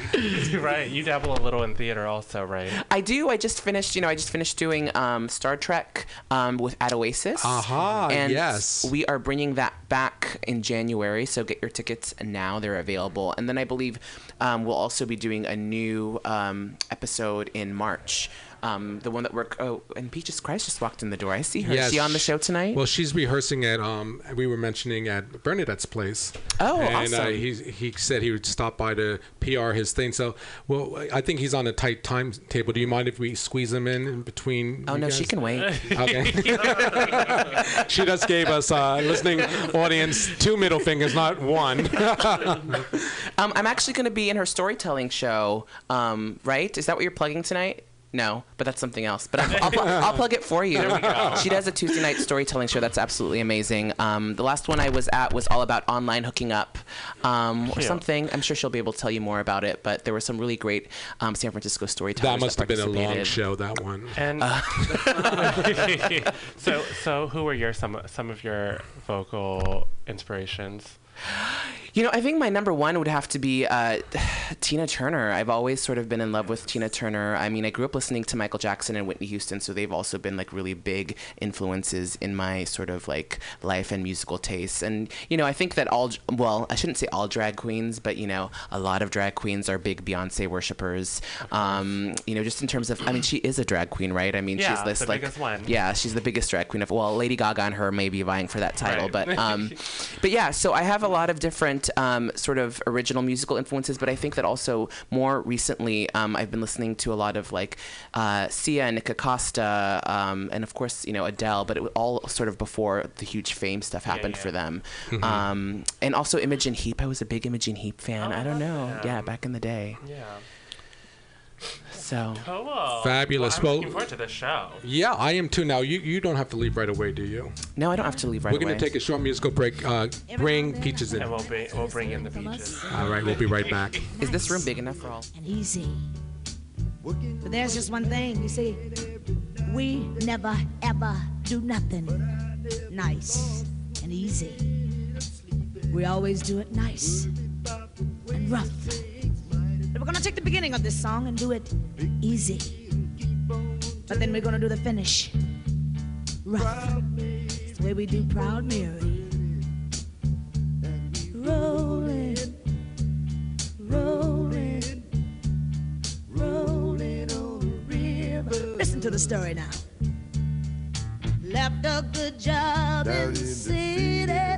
right. You dabble a little in theater also, right? I do. I just finished, you know, I just finished doing um, Star Trek um, with at Oasis. Aha, and yes. We are bringing that back in January, so get your tickets now. They're available. And then I believe um, we'll also be doing a new um, episode in March. Um, the one that work. Oh, and Peaches Christ just walked in the door. I see her. Is she on the show tonight? Well, she's rehearsing at. Um, we were mentioning at Bernadette's place. Oh, and, awesome. Uh, he he said he would stop by to PR his thing. So, well, I think he's on a tight timetable. Do you mind if we squeeze him in, in between? Oh, you no, she can wait. Okay. she just gave us uh, listening audience two middle fingers, not one. Um, I'm actually going to be in her storytelling show. Um, right? Is that what you're plugging tonight? No, but that's something else. But I'll, I'll, pl- I'll plug it for you. There we go. She does a Tuesday night storytelling show that's absolutely amazing. Um, the last one I was at was all about online hooking up um, or Cute. something. I'm sure she'll be able to tell you more about it. But there were some really great um, San Francisco storytellers. that must have been a long participated. show. That one. And so, so who were your some some of your vocal inspirations? You know, I think my number one would have to be uh, Tina Turner. I've always sort of been in love with Tina Turner. I mean, I grew up listening to Michael Jackson and Whitney Houston, so they've also been like really big influences in my sort of like life and musical tastes. And you know, I think that all well, I shouldn't say all drag queens, but you know, a lot of drag queens are big Beyonce worshippers. Um, you know, just in terms of, I mean, she is a drag queen, right? I mean, Yeah, she's this the like, biggest one. yeah, she's the biggest drag queen of. Well, Lady Gaga and her may be vying for that title, Right. but um, but yeah, so I have a lot of different um, sort of original musical influences, but I think that also more recently um, I've been listening to a lot of like uh, Sia and Nick Acosta, um, and of course you know Adele, but it was all sort of before the huge fame stuff happened for them, Mhm. um, and also Imogen Heap. I was a big Imogen Heap fan. I don't know, them. yeah, back in the day. Yeah. So Cool. Fabulous. Well, I'm Well- looking forward to this show. Yeah, I am too. Now you you don't have to leave right away, do you? No, I don't have to leave right away. We're gonna take a short musical break. Uh, bring peaches in. And we'll be we'll bring in the peaches. All right, we'll be right back. Is this room big enough for all? and easy. But there's just one thing, you see, we never ever do nothing nice and easy. We always do it nice and rough. Gonna take the beginning of this song and do it easy. But then we're gonna do the finish rough. It's the way we do Proud Mary. Rolling, rolling, rolling on the river. Listen to the story now. Left a good job in the city,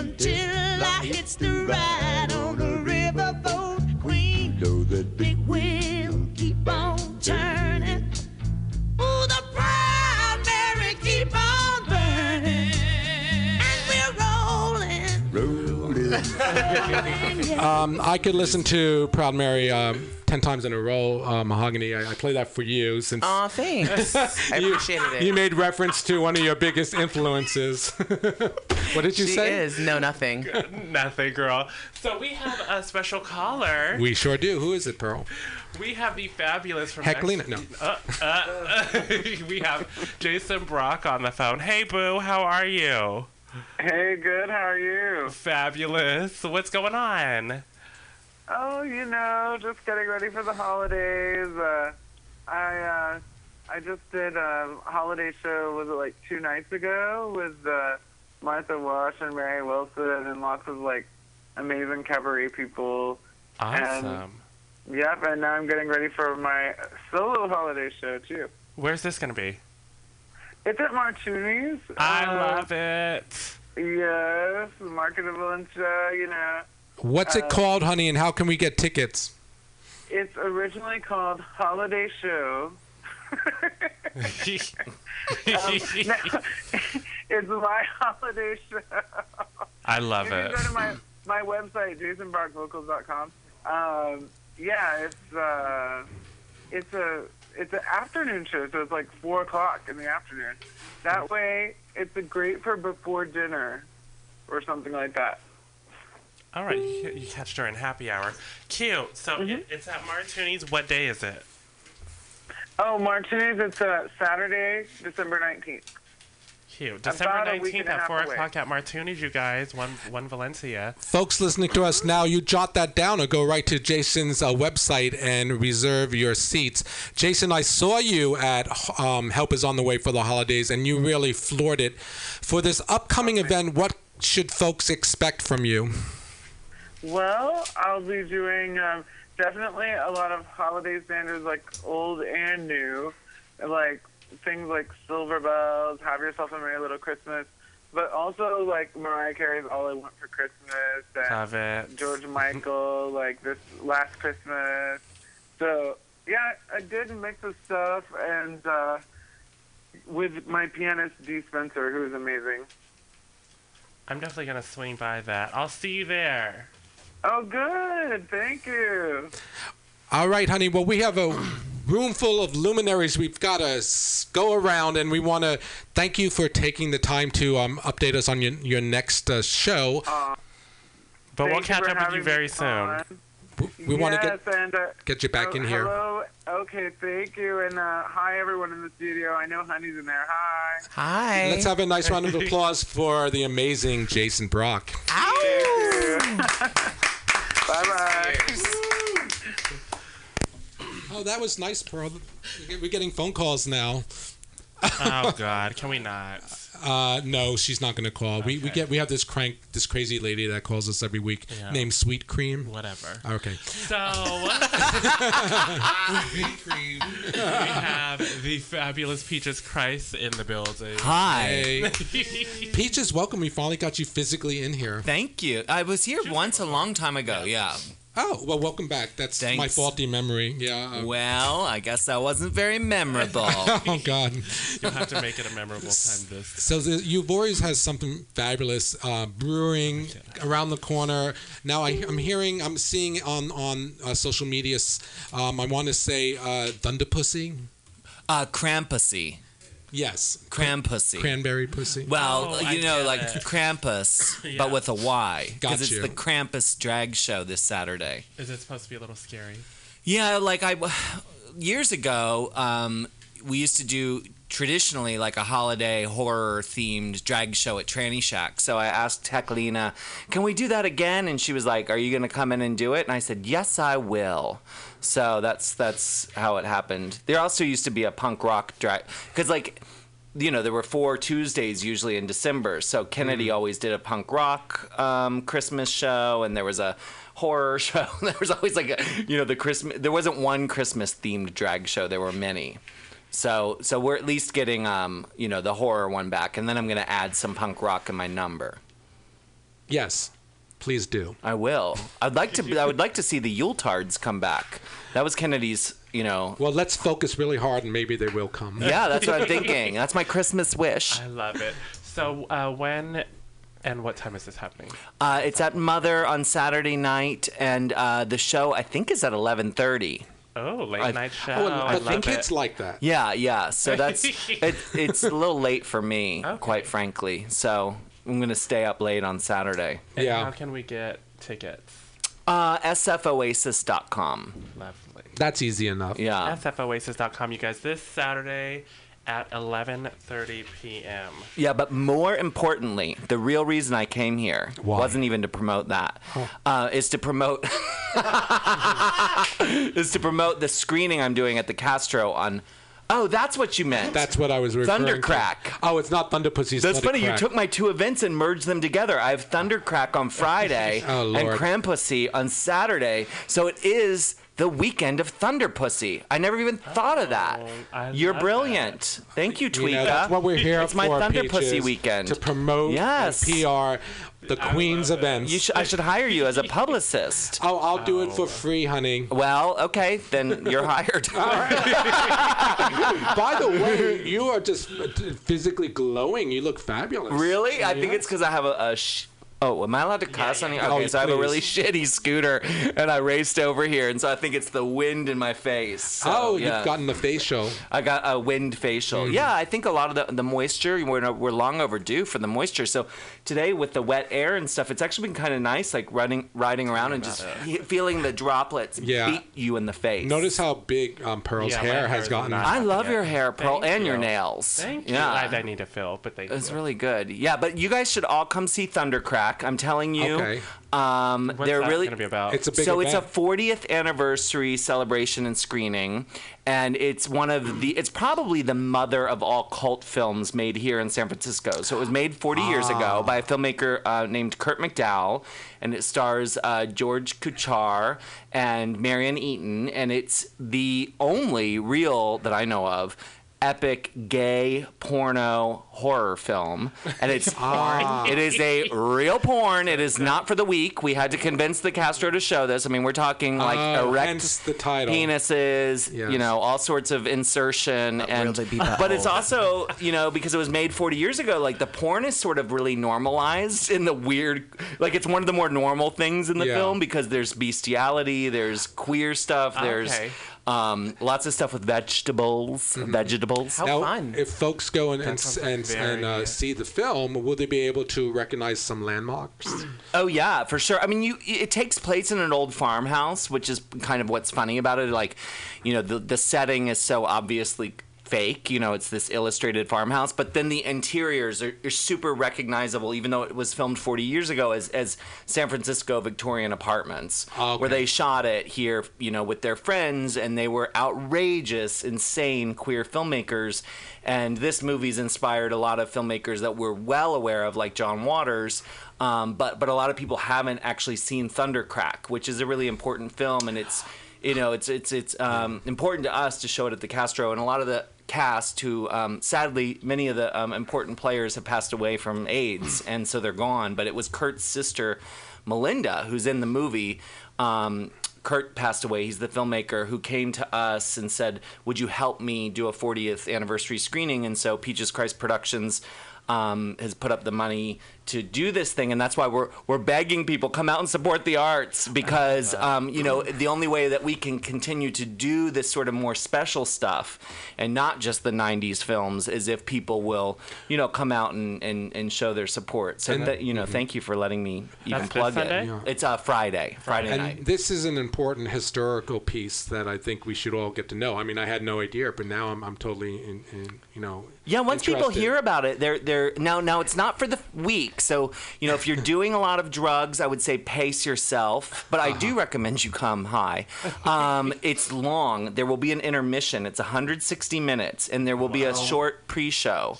until I hits the ride on the riverboat queen. Know that Big wheel keep on turning. Ooh, the proud Mary keep on burning. And we're rolling. Um, I could listen to Proud Mary um, ten times in a row, uh, Mahogany. I, I play that for you since. Aw, thanks. I you, appreciated it. You made reference to one of your biggest influences. what did you she say? is no nothing. Nothing, girl. So we have a special caller. We sure do. Who is it, Pearl? We have the fabulous from Heklina, Mex- Uh, uh, we have Jason Brock on the phone. Hey, Boo, how are you? Hey, good. How are you? Fabulous. What's going on? Oh, you know, just getting ready for the holidays. Uh, I uh, I just did a holiday show. Was it like two nights ago with uh, Martha Wash and Mary Wilson and lots of like amazing cabaret people. Awesome. And, yep. And now I'm getting ready for my solo holiday show too. Where's this going to be? It's at Martuni's. I Uh, love it. Yes, Market of Valencia. You know. What's it Uh, called, honey, and how can we get tickets? It's originally called Holiday Show. Um, no, it's my holiday show. I love you it. can go to my, my website, jasonbrockvocals.com. Um, yeah, it's uh, it's a it's an afternoon show, so it's like four o'clock in the afternoon. That way, it's a great for before dinner or something like that. All right, you, you catch during happy hour. Cute. So Mm-hmm. it, it's at Martuni's. What day is it? Oh, Martuni's. it's uh, Saturday, December nineteenth. Cute. December a week and nineteenth at four away. o'clock at Martuni's. You guys, one one Valencia. Folks listening to us now, you jot that down or go right to Jason's uh, website and reserve your seats. Jason, I saw you at um, Help is on the Way for the Holidays, and you really floored it. For this upcoming event, what should folks expect from you? Well, I'll be doing um, definitely a lot of holiday standards, like old and new, like things like Silver Bells, Have Yourself a Merry Little Christmas, but also like Mariah Carey's All I Want for Christmas, and Love it. George Michael, like this Last Christmas. So yeah, a good mix of stuff, and uh, with my pianist Dee Spencer, who's amazing. I'm definitely gonna swing by that. I'll see you there. Oh, good. Thank you. All right, honey. Well, we have a room full of luminaries. We've got to go around, and we want to thank you for taking the time to um, update us on your, your next uh, show. But we'll catch up with you very soon. on. We want to get and, uh, get you back oh, in here. Hello. Okay, thank you, and uh, hi everyone in the studio. I know Honey's in there. Hi. Hi. Let's have a nice round of applause for the amazing Jason Brock. bye bye. Oh, that was nice, Pearl. We're getting phone calls now. oh God, can we not? Uh, no, she's not going to call. We, we get we have this crank, this crazy lady that calls us every week, Yeah. named Sweet Cream. Whatever. Okay. So Sweet Cream. we have the fabulous Peaches Christ in the building. Hey. Peaches, welcome. We finally got you physically in here. Thank you. I was here once a long time ago. Yeah. Oh well, welcome back. That's my faulty memory. Yeah. uh, Well, I guess that wasn't very memorable. oh God. You'll have to make it a memorable time this. So the, you've always has something fabulous uh, brewing around the corner. Now I, I'm hearing, I'm seeing on on uh, social media. Um, I want to say uh, Thunder Pussy. Uh, Krampusy. Yes. Crampussy. Cranberry pussy. Well, Oh, I you know, like it. Krampus, Yeah. but with a Y. Got Because it's you. the Krampus drag show this Saturday. Is it supposed to be a little scary? Yeah, like I years ago, um, we used to do traditionally like a holiday horror themed drag show at Tranny Shack. So I asked Heklina, "Can we do that again?" And she was like, "Are you going to come in and do it?" And I said, "Yes, I will." So that's that's how it happened. There also used to be a punk rock drag because like you know, there were four Tuesdays usually in December. So Kennedy always did a punk rock um, Christmas show, and there was a horror show. there was always like a, you know, the Christmas. There wasn't one Christmas themed drag show. There were many. So so we're at least getting um you know the horror one back, and then I'm gonna add some punk rock in my number. Yes, please do. I will. I'd like to. I would like to see the Yuletards come back. That was Kennedy's. You know. Well, let's focus really hard, and maybe they will come. Yeah, that's what I'm thinking. That's my Christmas wish. I love it. So uh, when and what time is this happening? Uh, it's at Mother on Saturday night, and uh, the show I think is at 11:30. Oh, late I- night show. Oh, I but love the kids like that. Yeah, yeah. So that's it, it's a little late for me, quite frankly. So I'm gonna stay up late on Saturday. And How can we get tickets? Uh, sfoasis.com. Lovely. That's easy enough. Yeah. sfoasis.com, you guys. This Saturday at 11:30 p.m. Yeah, but more importantly, the real reason I came here wasn't even to promote that. Uh, is to promote is to promote the screening I'm doing at the Castro on. Oh, that's what you meant. That's what I was referring to. Thundercrack. Oh, it's not Thunder Pussy's That's funny. You took my two events and merged them together. I have Thundercrack on Friday Oh, and Crampussy on Saturday. So it is the weekend of Thunder Pussy. I never even thought of that. Oh, you're brilliant. Thank you, Tweeka. You know, that's what we're here for. it's for. my Thunderpussy Peaches, weekend. to promote yes. and PR the Queen's events. You sh- I should hire you as a publicist. Oh, I'll do it for free, honey. Well, okay, then you're hired. By the way, you are just physically glowing. You look fabulous. Really? I think it's because I have a, a sh- Oh, am I allowed to cuss on you? Oh, Okay, so I have a really shitty scooter, and I raced over here, and so I think it's the wind in my face. So, oh, yeah. you've gotten the facial. I got a wind facial. Mm. Yeah, I think a lot of the, the moisture, we're, we're long overdue for the moisture. So today, with the wet air and stuff, it's actually been kind of nice, like running, riding around and just he- feeling the droplets Yeah. beat you in the face. Notice how big um, Pearl's Yeah, hair hair has gotten. I love your hair, Pearl, Thank and your nails. Thank you. Yeah. I, I need to fill, but thank It's you. really good. Yeah, but you guys should all come see Thundercrack. I'm telling you. Okay. Um, What's they're that really gonna be about? It's a big so it's a 40th anniversary celebration and screening, and it's one of the. It's probably the mother of all cult films made here in San Francisco. So it was made 40 years Ah. ago by a filmmaker uh, named Curt McDowell, and it stars uh, George Kuchar and Marion Eaton, and it's the only real that I know of. Epic gay porno horror film, and it's Ah. it is a real porn. It is not for the weak. We had to convince the Castro to show this. I mean, we're talking like Oh, erect the title. penises, you know, all sorts of insertion, and really but it's also you know because it was made 40 years ago. Like the porn is sort of really normalized in the weird, like it's one of the more normal things in the Yeah. film because there's bestiality, there's queer stuff, there's Okay. Um, lots of stuff with vegetables, Mm-hmm. vegetables. How now, fun! if folks go and and, and, very- and uh, see the film, will they be able to recognize some landmarks? Oh yeah, for sure. I mean, you it takes place in an old farmhouse, which is kind of what's funny about it. Like, you know, the the setting is so obviously fake. You know, it's this illustrated farmhouse, but then the interiors are, are super recognizable, even though it was filmed 40 years ago as as San Francisco Victorian apartments, Okay. where they shot it here, you know, with their friends, and they were outrageous, insane queer filmmakers. And this movie's inspired a lot of filmmakers that we're well aware of, like John Waters. Um, but but a lot of people haven't actually seen Thundercrack, which is a really important film, and it's you know it's it's it's um, important to us to show it at the Castro, and a lot of the cast who um, sadly many of the um, important players have passed away from AIDS, and so they're gone. But it was Curt's sister, Melinda, who's in the movie. Um, Kurt passed away. He's the filmmaker who came to us and said, "Would you help me do a 40th anniversary screening?" And so Peaches Christ Productions um, has put up the money to do this thing, and that's why we're we're begging people come out and support the arts because um, you know the only way that we can continue to do this sort of more special stuff and not just the '90s films is if people will you know come out and and, and show their support. So And- that you know, thank you for letting me even That's plug it. Yeah. It's uh, Friday, Friday and night. this is an important historical piece that I think we should all get to know. I mean, I had no idea, but now I'm, I'm totally in, in you know. Yeah, once people hear about it, they're they're now now it's not for the weak. Week. So, you know, if you're doing a lot of drugs, I would say pace yourself. But I do recommend you come high. Um, it's long. There will be an intermission. It's 160 minutes, and there will be a short pre-show.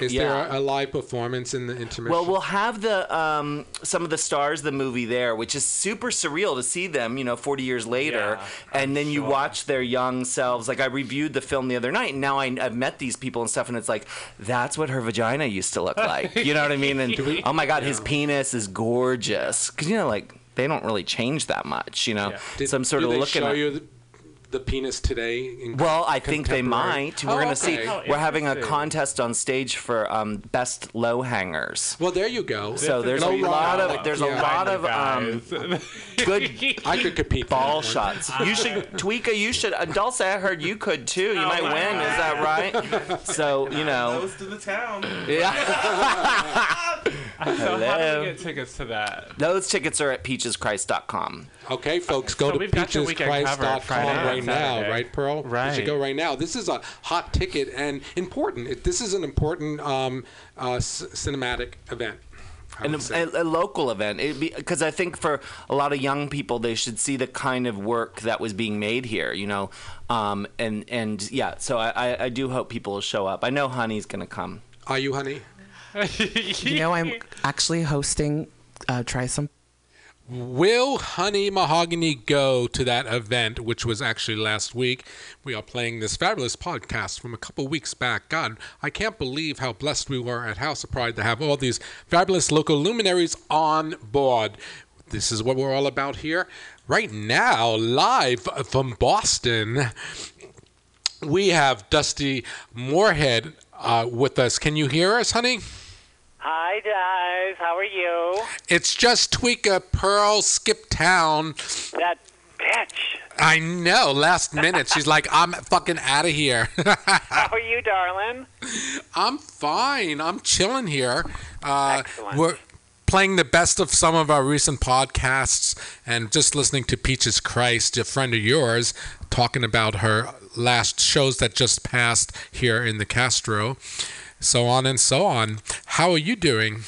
Is Yeah. there a, a live performance in the intermission? Well, we'll have the um, some of the stars of the movie there, which is super surreal to see them, you know, 40 years later, and then you watch their young selves. Like I reviewed the film the other night, and now I, I've met these people and stuff, and it's like that's what her vagina used to look like. You know what I mean? And oh my God, his penis is gorgeous because you know, like they don't really change that much. You know, Did, so I'm sort of they looking show at. you the, the penis today? In Well, I think they might. Oh, We're going to okay. see. We're having a contest on stage for um, best low hangers. Well, there you go. So there's a lot of there's Yeah. a lot of um, good I could compete. ball shots. You should Tweeka. You should. Uh, Dulce, I heard you could too. You might my win. Is that right? So you know. Close to the town. Yeah. So how do Hello. we get tickets to that? Those tickets are at peacheschrist.com. Okay, folks, go So to we've got the weekend covered, peacheschrist.com Friday and right now, Saturday. right, Pearl? You Right. should go right now. This is a hot ticket and important. It, this is an important um, uh, c- cinematic event. I And would say. a, a local event, because I think for a lot of young people, they should see the kind of work that was being made here, you know, um, and and yeah. So I, I, I do hope people will show up. I know Honey's gonna come. Are you, honey? You know, I'm actually hosting. Uh, try some. Will Honey Mahogany go to that event, which was actually last week? We are playing this fabulous podcast from a couple weeks back. God, I can't believe how blessed we were at House of Pride to have all these fabulous local luminaries on board. This is what we're all about here. Right now, live from Boston, we have Dusty Moorhead uh, with us. Can you hear us, honey? Hi, guys. How are you? It's just Tweeka Pearl Skip Town. That bitch. I know. Last minute, she's like, "I'm fucking out of here." How are you, darling? I'm fine. I'm chilling here. Uh, Excellent. We're playing the best of some of our recent podcasts, and just listening to Peaches Christ, a friend of yours, talking about her last shows that just passed here in the Castro, so on and so on. How are you doing?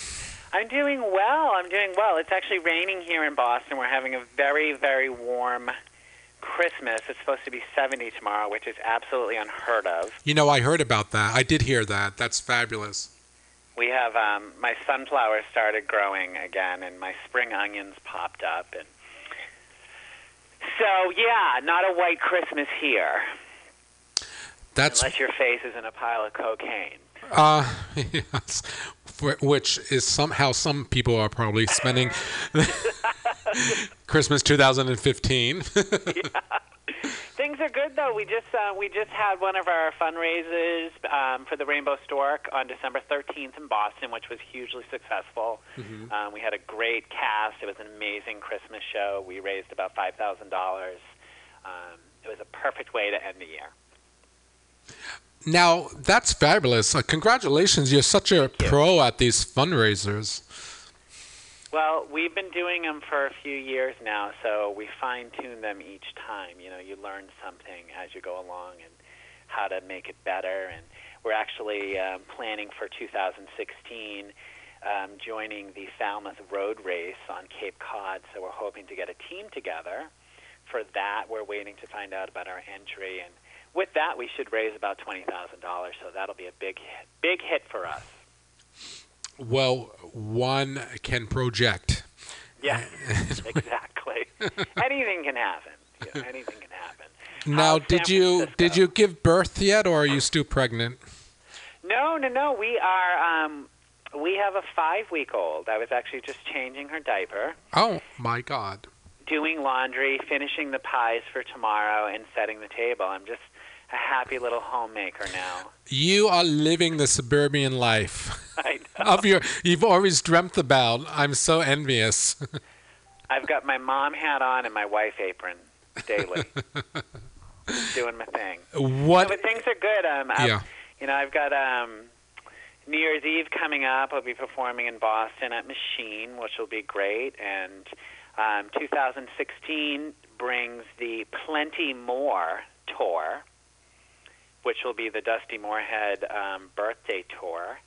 I'm doing well. I'm doing well. It's actually raining here in Boston. We're having a very, very warm Christmas. It's supposed to be 70 tomorrow, which is absolutely unheard of. You know, I heard about that. I did hear that. That's fabulous. We have um, my sunflowers started growing again, and my spring onions popped up, and so yeah, not a white Christmas here, That's unless your face is in a pile of cocaine. Uh, yes. Which is somehow some people are probably spending Christmas 2015. yeah. Things are good though. We just uh, we just had one of our fundraisers um, for the Rainbow Stork on December 13th in Boston, which was hugely successful. Mhm. Um, we had a great cast. It was an amazing Christmas show. We raised about five thousand dollars. Um, it was a perfect way to end the year. Now, that's fabulous. Uh, congratulations. You're such a pro at these fundraisers. Well, we've been doing them for a few years now, so we fine tune them each time. You know, you learn something as you go along and how to make it better. And we're actually um, planning for 2016 um, joining the Falmouth Road Race on Cape Cod. So we're hoping to get a team together for that. We're waiting to find out about our entry, and with that, we should raise about twenty thousand dollars. So that'll be a big, hit, big hit for us. Well, one can project. Yeah, exactly. anything can happen. You know, anything can happen. Now, did you did you give birth yet, or are you still pregnant? No, no, no. We are. Um, we have a five-week-old. I was actually just changing her diaper, Oh my God! doing laundry, finishing the pies for tomorrow, and setting the table. I'm just a happy little homemaker now. You are living the suburban life I know. of your you've always dreamt about. I'm so envious. I've got my mom hat on and my wife apron daily, doing my thing. What- No, but things are good. Um, I've, Yeah. You know, I've got um, New Year's Eve coming up. I'll be performing in Boston at Machine, which will be great. And um, 2016 brings the Plenty More tour, which will be the Dusty Moorhead um, birthday tour.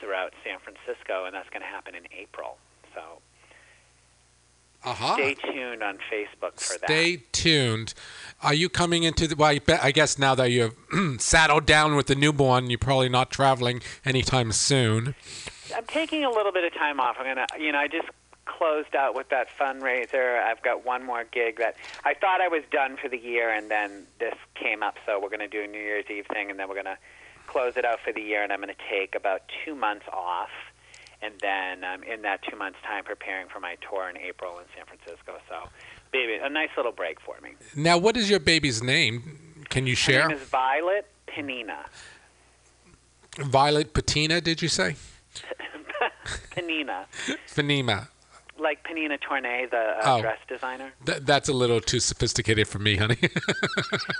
throughout San Francisco, and that's going to happen in April. So Uh-huh. stay tuned on Facebook for that. Stay tuned. Are you coming into the? Well, I, bet, I guess now that you've saddled down with the newborn, you're probably not traveling anytime soon. I'm taking a little bit of time off. I'm gonna, you know, I just closed out with that fundraiser. I've got one more gig that I thought I was done for the year, and then this came up. So we're gonna do a New Year's Eve thing, and then we're gonna close it out for the year. And I'm gonna take about two months off, and then um, in that two months time, preparing for my tour in April in San Francisco. So, baby, a nice little break for me. Now, what is your baby's name? Can you share? Her name is Violet Panina. Violet Patina, did you say? Panina, Fanima. Like Pnina Tornai, the uh, Oh. dress designer. Th- that's a little too sophisticated for me, honey.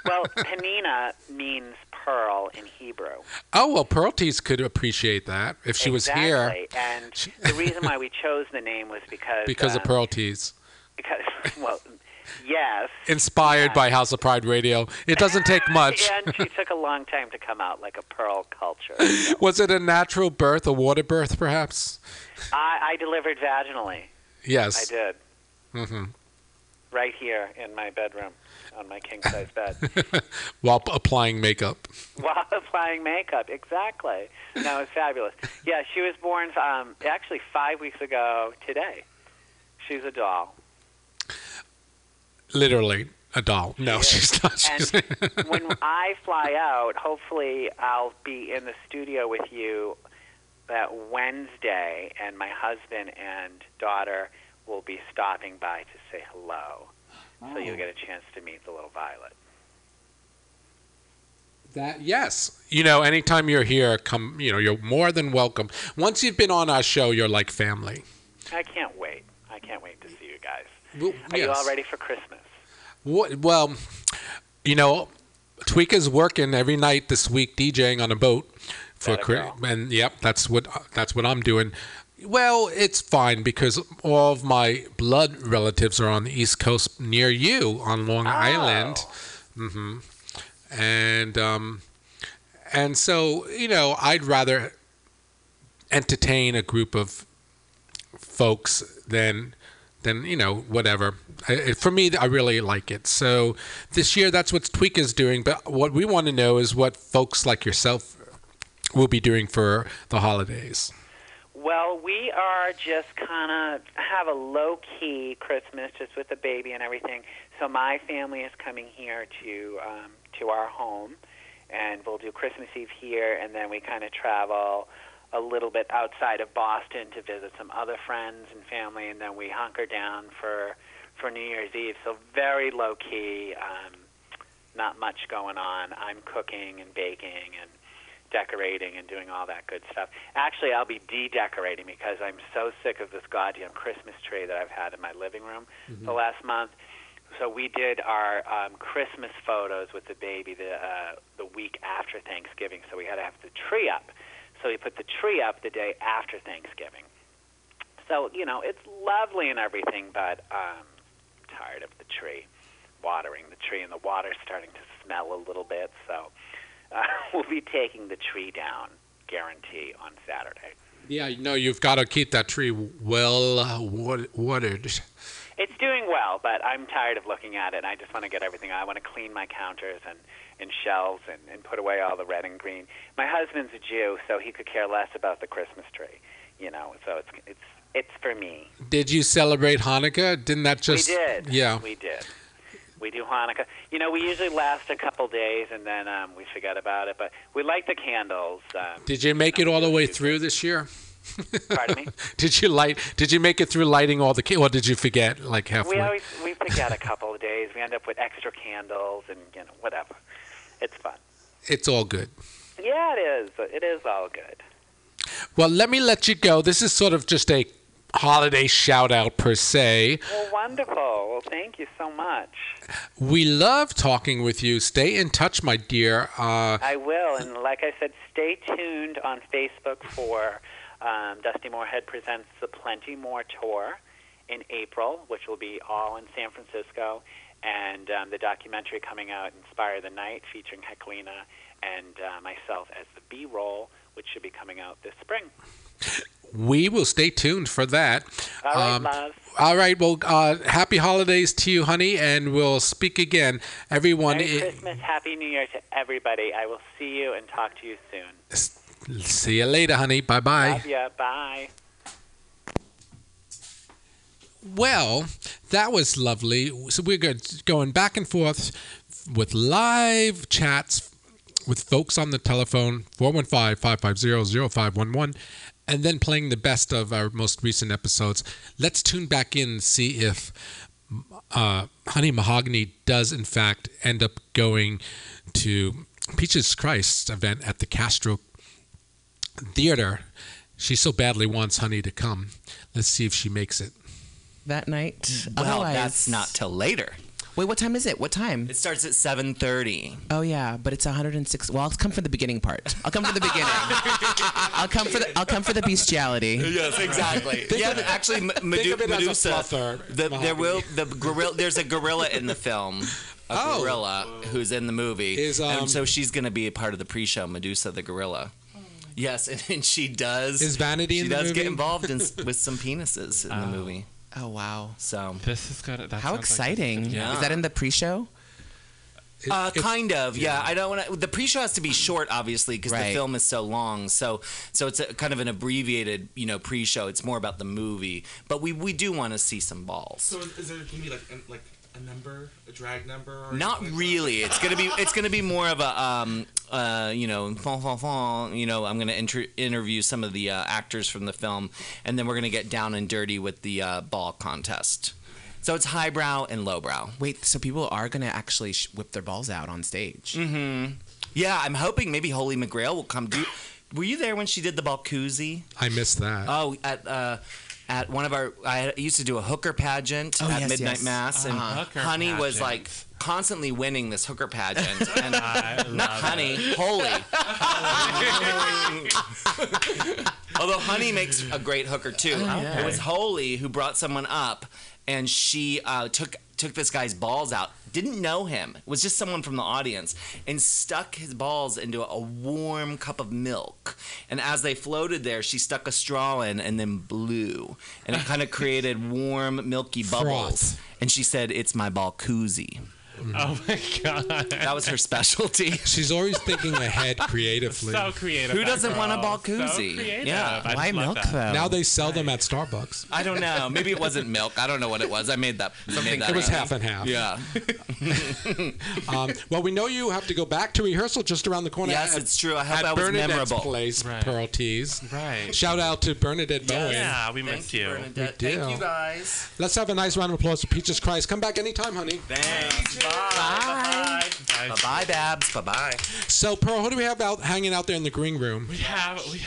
Well, Panina means pearl in Hebrew. oh well, Pearl Tees could appreciate that if she was here Exactly. And the reason why we chose the name was because because of um, Pearl Tees. Because well, yes. Inspired by House of Pride Radio. It doesn't take much. and she took a long time to come out like a pearl culture. Was it a natural birth, a water birth, perhaps? I, I delivered vaginally. Yes. I did. hmm Right here in my bedroom on my king size bed. While p- applying makeup. While applying makeup, exactly. No, it was fabulous. Yeah, she was born um, actually five weeks ago today. She's a doll. Literally a doll. No, she's not. She's when I fly out, hopefully I'll be in the studio with you that Wednesday, and my husband and daughter will be stopping by to say hello. So you'll oh. get a chance to meet the little Violet. That yes, you know, anytime you're here, come. You know, you're more than welcome. Once you've been on our show, you're like family. I can't wait. I can't wait to see you guys. Well, Are you all ready for Christmas? What? Well, you know, Tweeka's working every night this week, DJing on a boat for Better and yep, that's what that's what I'm doing. Well, it's fine because all of my blood relatives are on the East Coast near you on Long Island. hmm And um, and so you know, I'd rather entertain a group of folks than than you know whatever. I- for me, I really like it. So this year, that's what Tweak is doing. But what we want to know is what folks like yourself will be doing for the holidays. Well, we are just kind of have a low key Christmas, just with the baby and everything. So my family is coming here to um, to our home, and we'll do Christmas Eve here, and then we kind of travel a little bit outside of Boston to visit some other friends and family, and then we hunker down for for New Year's Eve. So very low key, um, not much going on. I'm cooking and baking and decorating and doing all that good stuff. Actually, I'll be de-decorating because I'm so sick of this goddamn Christmas tree that I've had in my living room the last month. So we did our um, Christmas photos with the baby the uh, the week after Thanksgiving. So we had to have the tree up. So we put the tree up the day after Thanksgiving. So you know it's lovely and everything, but um, tired of the tree, watering the tree, and the water's starting to smell a little bit. So uh, we'll be taking the tree down, guarantee, on Saturday. Yeah, no, you've got to keep that tree well watered. It's doing well, but I'm tired of looking at it. And I just want to get everything. I want to clean my counters and, and shelves and, and put away all the red and green. My husband's a Jew, so he could care less about the Christmas tree. You know, so it's it's it's for me. Did you celebrate Hanukkah? Didn't that just? we did. Yeah. we did. We do Hanukkah. You know, we usually last a couple days and then um, we forget about it. But we light the candles. Um, Did you make it all the way through this year? Pardon me. Did you light? Did you make it through lighting all the? ca- Or did you forget like halfway? We always we forget a couple of days. We end up with extra candles and you know whatever. It's fun. It's all good. Yeah, it is. It is all good. Well, let me let you go. This is sort of just a holiday shout out per se. Well, wonderful. Well, thank you so much. We love talking with you. Stay in touch, my dear. Uh, I will, and like I said, stay tuned on Facebook for um, Dusty Moorhead presents the Plenty More tour in April, which will be all in San Francisco, and um, the documentary coming out, Inspire the Night, featuring Heklina and uh, myself as the B-roll, which should be coming out this spring. We will stay tuned for that. Um, All right, love. All right. Well, uh, happy holidays to you, honey, and we'll speak again. Everyone, Merry i- Christmas, Happy New Year to everybody. I will see you and talk to you soon. see you later, honey. Bye bye. Love ya. Bye. Well, that was lovely. So we're good, going back and forth with live chats with folks on the telephone, 415-550-0511, and then playing the best of our most recent episodes. Let's tune back in and see if uh, Honey Mahogany does, in fact, end up going to Peaches Christ event at the Castro Theater. She so badly wants Honey to come. Let's see if she makes it. that night. Well, Otherwise- that's not till later. Wait, what time is it? What time? It starts at 7:30. Oh yeah, but it's 106. Well, I'll come for the beginning part. I'll come for the beginning. I'll come for the. I'll come for the bestiality. Yes, exactly. Think yeah, of actually, M- think Medu- of it as a Medusa. fluffer, the, there will the gorilla. There's a gorilla in the film. A Oh. gorilla who's in the movie, Is, um, and so she's going to be a part of the pre-show. Medusa the gorilla. Yes, and, and she does. Is Vanity She in the does get involved in, with some penises in the movie. Oh wow. So This is good. That How sounds like exciting! Yeah. Is that in the pre-show? Uh, kind of, yeah. I don't want to. The pre-show has to be short, obviously, because Right. the film is so long. So, so it's a, kind of an abbreviated, you know, pre-show. It's more about the movie, but we we do want to see some balls. So is, is there gonna be like like a number, a drag number? Or Not really. It's gonna be it's gonna be more of a um uh you know fon, fon, fon, you know I'm gonna inter- interview some of the uh, actors from the film, and then we're gonna get down and dirty with the uh, ball contest. So it's highbrow and lowbrow. Wait, so people are gonna actually sh- whip their balls out on stage? Mm-hmm. Yeah, I'm hoping maybe Holy McGrail will come do. Were you there when she did the Balkoozie? I missed that. Oh, at uh, at one of our, I used to do a hooker pageant Oh, at yes, Midnight yes. Mass, and Uh-huh. Hooker Honey was like constantly winning this hooker pageant, and I not love Honey, Holy. Although Honey makes a great hooker too. yeah. It was Holy who brought someone up, and she uh, took took this guy's balls out. Didn't know him. Was just someone from the audience, and stuck his balls into a warm cup of milk. And as they floated there, she stuck a straw in and then blew, and it kind of created warm, milky bubbles. Froth. And she said, "It's my ball koozie." Oh my god. That was her specialty. She's always thinking ahead creatively. So creative. Who that doesn't want a girl. Balkoozie? So creative. Yeah. I Why just love milk that. though? now they sell them at Starbucks. I don't know. Maybe it wasn't milk. I don't know what it was. I made that. made that It was up. half and half. Yeah. Um, well, we know you have to go back to rehearsal just around the corner. Yes, at, it's true. I hope at I was Bernadette's memorable. place, Right. Pearl Tees. Right. Shout out to Bernadette Bowen. Yeah, we Thank miss you, you. Bernadette. We Thank do. you guys. Let's have a nice round of applause for Peaches Christ. Come back anytime, honey. Thanks. Bye. Bye. Bye. Bye. Babs. Bye. Bye. So, Pearl, who do we have out hanging out there in the green room? We have. We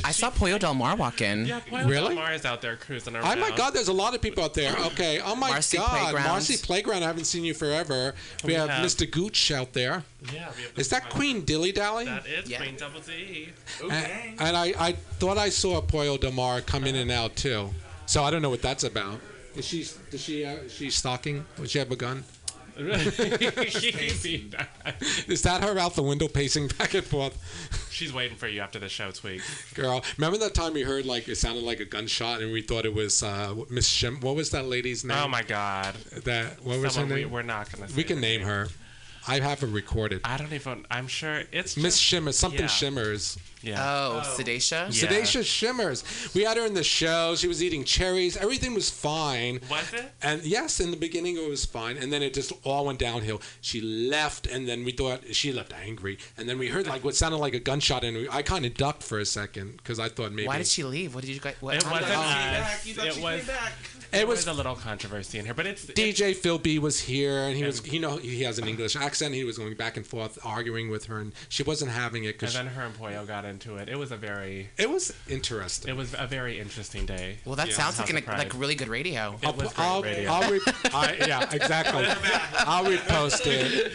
I saw Pollo Del Mar walk in. Yeah, Pollo Really? Del Mar is out there cruising around. Oh my God, there's a lot of people out there. Okay. Oh my Marcy God, Playground. Marcy Playground. I haven't seen you forever. We, We have, have- Mr. Gooch out there. Yeah, we have Is that Queen Dilly Dally? That is Yeah. Queen Double D. And, and I, I thought I saw Pollo Del Mar come in and out too. So I don't know what that's about. Is she? Does she? Uh, she stalking? Does she have a gun? Is that her out the window pacing back and forth? She's waiting for you after the show, Twig. Girl, remember that time we heard like it sounded like a gunshot and we thought it was uh, Miss Shim? What was that lady's name? Oh my God. That what was her name? we're not gonna. Say we can her name her. I have it recorded. I don't even. I'm sure it's Miss just- Shimmer, something yeah. Shimmers. Yeah. Oh, oh. Sedacia. Yeah. Sedacious Shimmers. We had her in the show. She was eating cherries. Everything was fine. Was it? And yes, in the beginning it was fine, and then it just all went downhill. She left, and then we thought she left angry, and then we heard like what sounded like a gunshot, and we, I kind of ducked for a second because I thought maybe Why did she leave? What did you guys? What, It wasn't that- us. You thought It she was. Came back. It It was was a little controversy in here, but it's DJ Phil B was here, and he was you know he has an English accent. He was going back and forth arguing with her, and she wasn't having it And then her and Pollo got into it. It was a very. it was interesting. It was a very interesting day. Well, that Yeah. sounds like House an, like really good radio. It was great I'll, radio. I'll re- I, yeah, exactly. I'll repost it.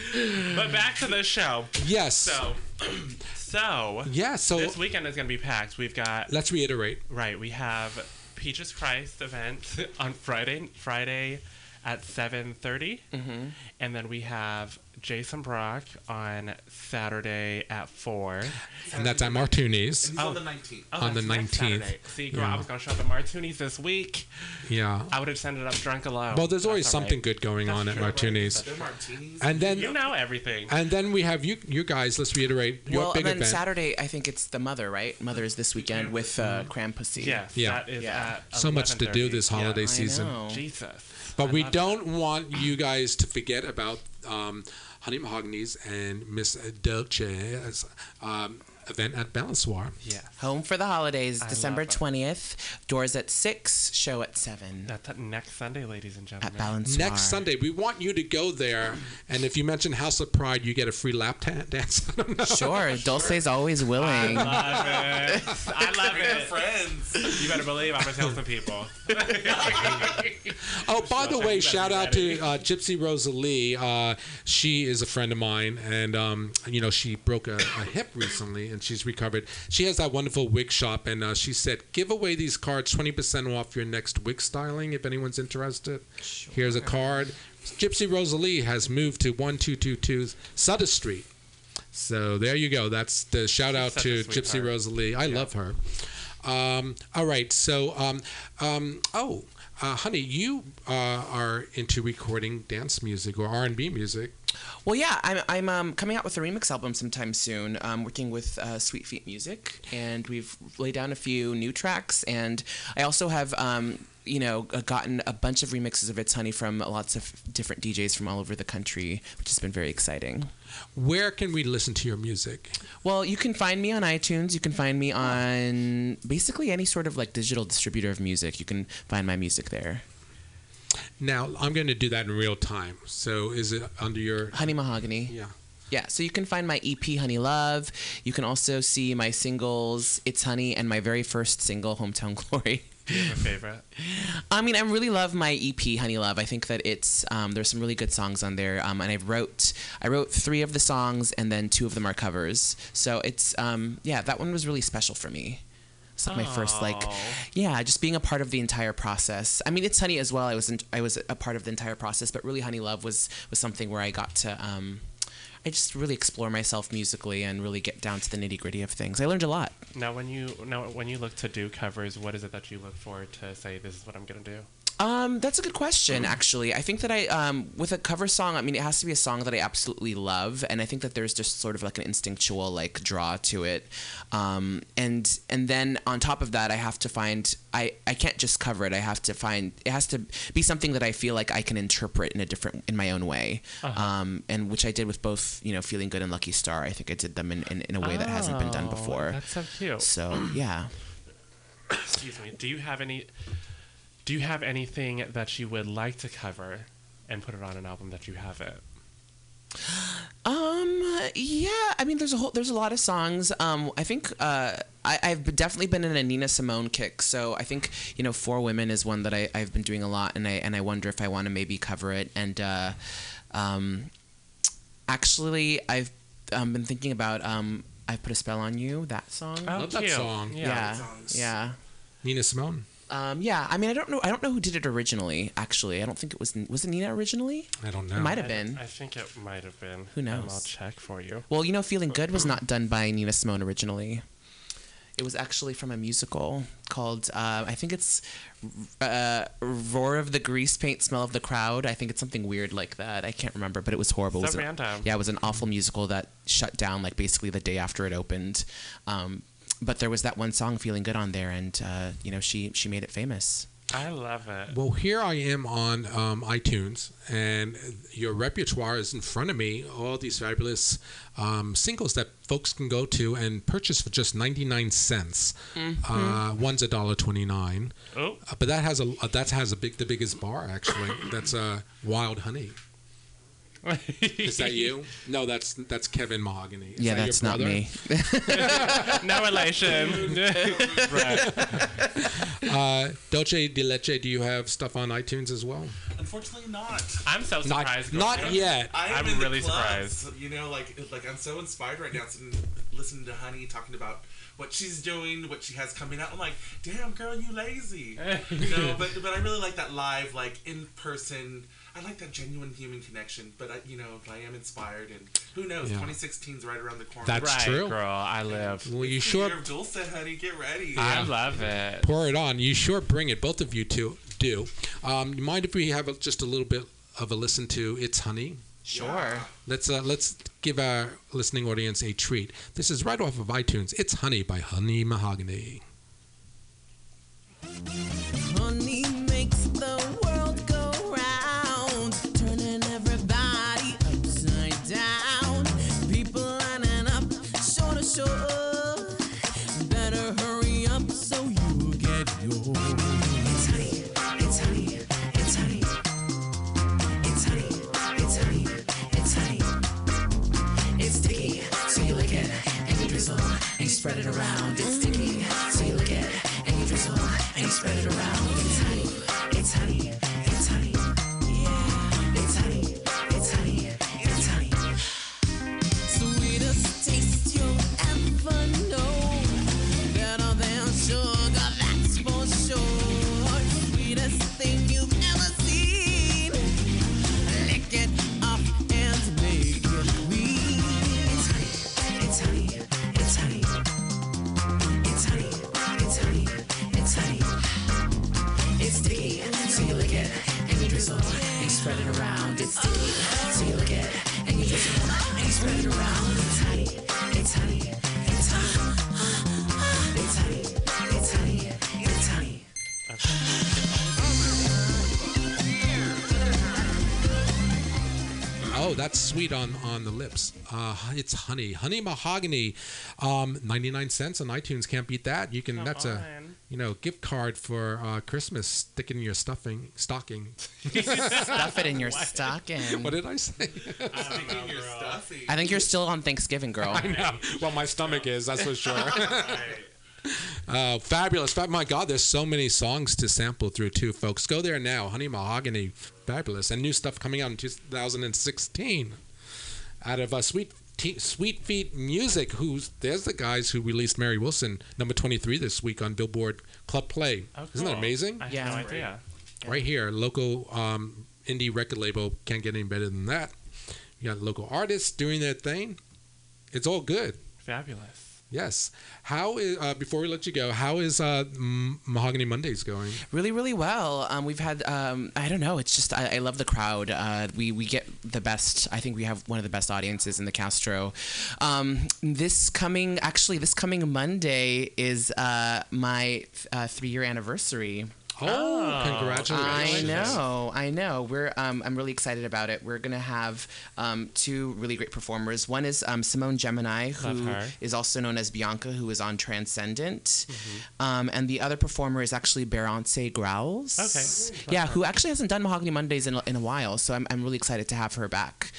But back to the show. Yes. So, so Yeah. So this weekend is going to be packed. We've got let's reiterate. right. We have Peaches Christ event on Friday. Friday at 7:30, Mm-hmm. and then we have Jason Brock on Saturday at 4. And that's at Martuni's. And he's on the 19th. Oh, On the 19th. Saturday. See, girl, Yeah. I was going to show up at Martuni's this week. Yeah. I would have ended up drunk alone. Well, there's always That's something right. good going on at Martuni's. Their martinis. And then You know everything. and then we have you you guys, let's reiterate your well, big and then event. Saturday, I think it's the Mother, right? Mother is this weekend with uh, Crampussy. Yes, Yeah. that is at so much to do this holiday Yeah. season. Jesus. But we don't want you guys to forget about um, Honey Mahogany's and Miss Dulce's um, event at Balançoire. Yeah. Home for the holidays, I December 20th. Doors at 6, show at 7. That's at next Sunday, ladies and gentlemen. At Balançoire. Next Sunday, we want you to go there, and if you mention House of Pride, you get a free lap ta- dance. I don't know. Sure, Dulce's always willing. I love it. I love your it. friends. You better believe I'm gonna tell some people. Oh, by the way, shout out to uh, Gypsy Rosalie. Uh, she is a friend of mine, and um, you know she broke a, a hip recently, and she's recovered. She has that wonderful wig shop, and uh, she said, "Give away these cards, twenty percent off your next wig styling. If anyone's interested, Sure. here's a card." Gypsy Rosalie has moved to one two two two Sutter Street. So there you go. That's the shout out to Gypsy. Rosalie. I love her. Um, all right. So, um, um, oh, uh, honey, you uh, are into recording dance music or R and B music. Well, yeah, I'm, I'm um, coming out with a remix album sometime soon. I'm working with uh, Sweet Feet Music, and we've laid down a few new tracks. And I also have, um, you know, gotten a bunch of remixes of It's Honey from lots of different DJs from all over the country, which has been very exciting. Where can we listen to your music? Well, you can find me on iTunes. You can find me on basically any sort of like digital distributor of music. You can find my music there. Now, I'm going to do that in real time. So, is it under your Honey Mahogany. Yeah. Yeah, so you can find my EP Honey Love. You can also see my singles It's Honey and my very first single Hometown Glory. Do you have a favorite? I mean, I really love my EP Honey Love. I think that it's um, there's some really good songs on there. Um, and I wrote I wrote three of the songs and then two of them are covers. So it's um, yeah, that one was really special for me. It's like my first like Oh. yeah, just being a part of the entire process. I mean, it's Honey as well. I was in, I was a part of the entire process, but really Honey Love was was something where I got to um, I just really explore myself musically and really get down to the nitty gritty of things. I learned a lot. Now, when you now when you look to do covers, what is it that you look for to say this is what I'm gonna do? Um, that's a good question, actually. I think that I, um, with a cover song, I mean, it has to be a song that I absolutely love, and I think that there's just sort of like an instinctual like draw to it, um, and and then on top of that, I have to find I I can't just cover it. I have to find it has to be something that I feel like I can interpret in a different in my own way, Uh-huh. um, and which I did with both, you know, Feeling Good and Lucky Star. I think I did them in, in, in a way that hasn't been done Oh, before. That's so cute. So yeah. Excuse me. Do you have any? Do you have anything that you would like to cover and put it on an album that you haven't? Um. Yeah. I mean, there's a whole. There's a lot of songs. Um. I think. Uh. I, I've definitely been in a Nina Simone kick. So I think you know, Four Women is one that I, I've been doing a lot, and I and I wonder if I want to maybe cover it. And uh, um, actually, I've um, been thinking about um, I put a spell on you. That song. Oh, Love that song. Yeah. Yeah. Yeah. Nina Simone. Um, yeah, I mean, I don't know. I don't know who did it originally. Actually, I don't think it was. Was it Nina originally? I don't know. It might have been. I think it might have been. Who Um, knows? I'll check for you. Well, you know, Feeling Good was not done by Nina Simone originally. It was actually from a musical called, uh, I think it's uh, Roar of the Grease Paint, Smell of the Crowd. I think it's something weird like that. I can't remember, but it was horrible. So it was an- random. yeah, it was an awful musical that shut down like basically the day after it opened. Um, but there was that one song, Feeling Good, on there, and uh, you know, she she made it famous. I love it. Well, here I am on um, iTunes, and your repertoire is in front of me. All these fabulous um, singles that folks can go to and purchase for just ninety nine cents. Uh, one's a dollar twenty nine. Oh. Uh, but that has a uh, that has a big the biggest bar actually. That's uh, Wild Honey. Is that you? No, that's that's Kevin Mahogany. Is yeah, that that's not me. no relation. right. Uh, Dulce de Leche, do you have stuff on iTunes as well? Unfortunately, not. I'm so Not- surprised. not girl. yet. I am I'm really clubs, surprised. You know, like like I'm so inspired right now, sitting, listening to Honey talking about what she's doing, what she has coming out. I'm like, damn girl, you lazy. no, but but I really like that live, like in person. I like that genuine human connection. But I, you know, I am inspired, and who knows? Yeah. 2016 is right around the corner. That's right, true. girl. I live. Well, you sure year of Dulce, honey. Get ready. I love it. pour it on. You sure bring it. Both of you two do. Um, mind if we have a, just a little bit of a listen to "It's Honey"? Sure. Let's uh, let's give our listening audience a treat. This is right off of iTunes. "It's Honey" by Honey Mahogany. Honey Oh, that's sweet on on the lips. Uh, it's honey, honey mahogany, um, ninety nine cents on iTunes. Can't beat that. You can. Come that's a you know gift card for uh, Christmas. Stick it in your stuffing stocking. Stuff it in your stocking. What did I say? Speaking your. I think you're still on Thanksgiving, girl. I know. Well, my stomach is. That's for sure. Uh, fabulous. My God, there's so many songs to sample through, too, folks. Go there now. Honey Mahogany, fabulous. And new stuff coming out in 2016 out of uh, Sweet T- Sweet Feet Music. Who's There's the guys who released Mary Wilson, number 23 this week on Billboard Club Play. Oh, Isn't that amazing? I had no idea. Right here, local um, indie record label. Can't get any better than that. You got local artists doing their thing. It's all good. Fabulous. Yes. How is uh, before we let you go? How is uh, Mahogany Mondays going? Really, really well. Um, we've had, um, I don't know, it's just, I, I love the crowd. Uh, we, we get the best, I think we have one of the best audiences in the Castro. Um, this coming, actually, this coming Monday is uh, my uh, three year anniversary. Oh, congratulations! I know, I know. We're um, I'm really excited about it. We're gonna have um, two really great performers. One is um, Simone Gemini, Love who her. is also known as Bianca, who is on Transcendent, Mm-hmm. um, and the other performer is actually Berance Growls. Okay. Yeah, who actually hasn't done Mahogany Mondays in a, in a while, so I'm I'm really excited to have her back.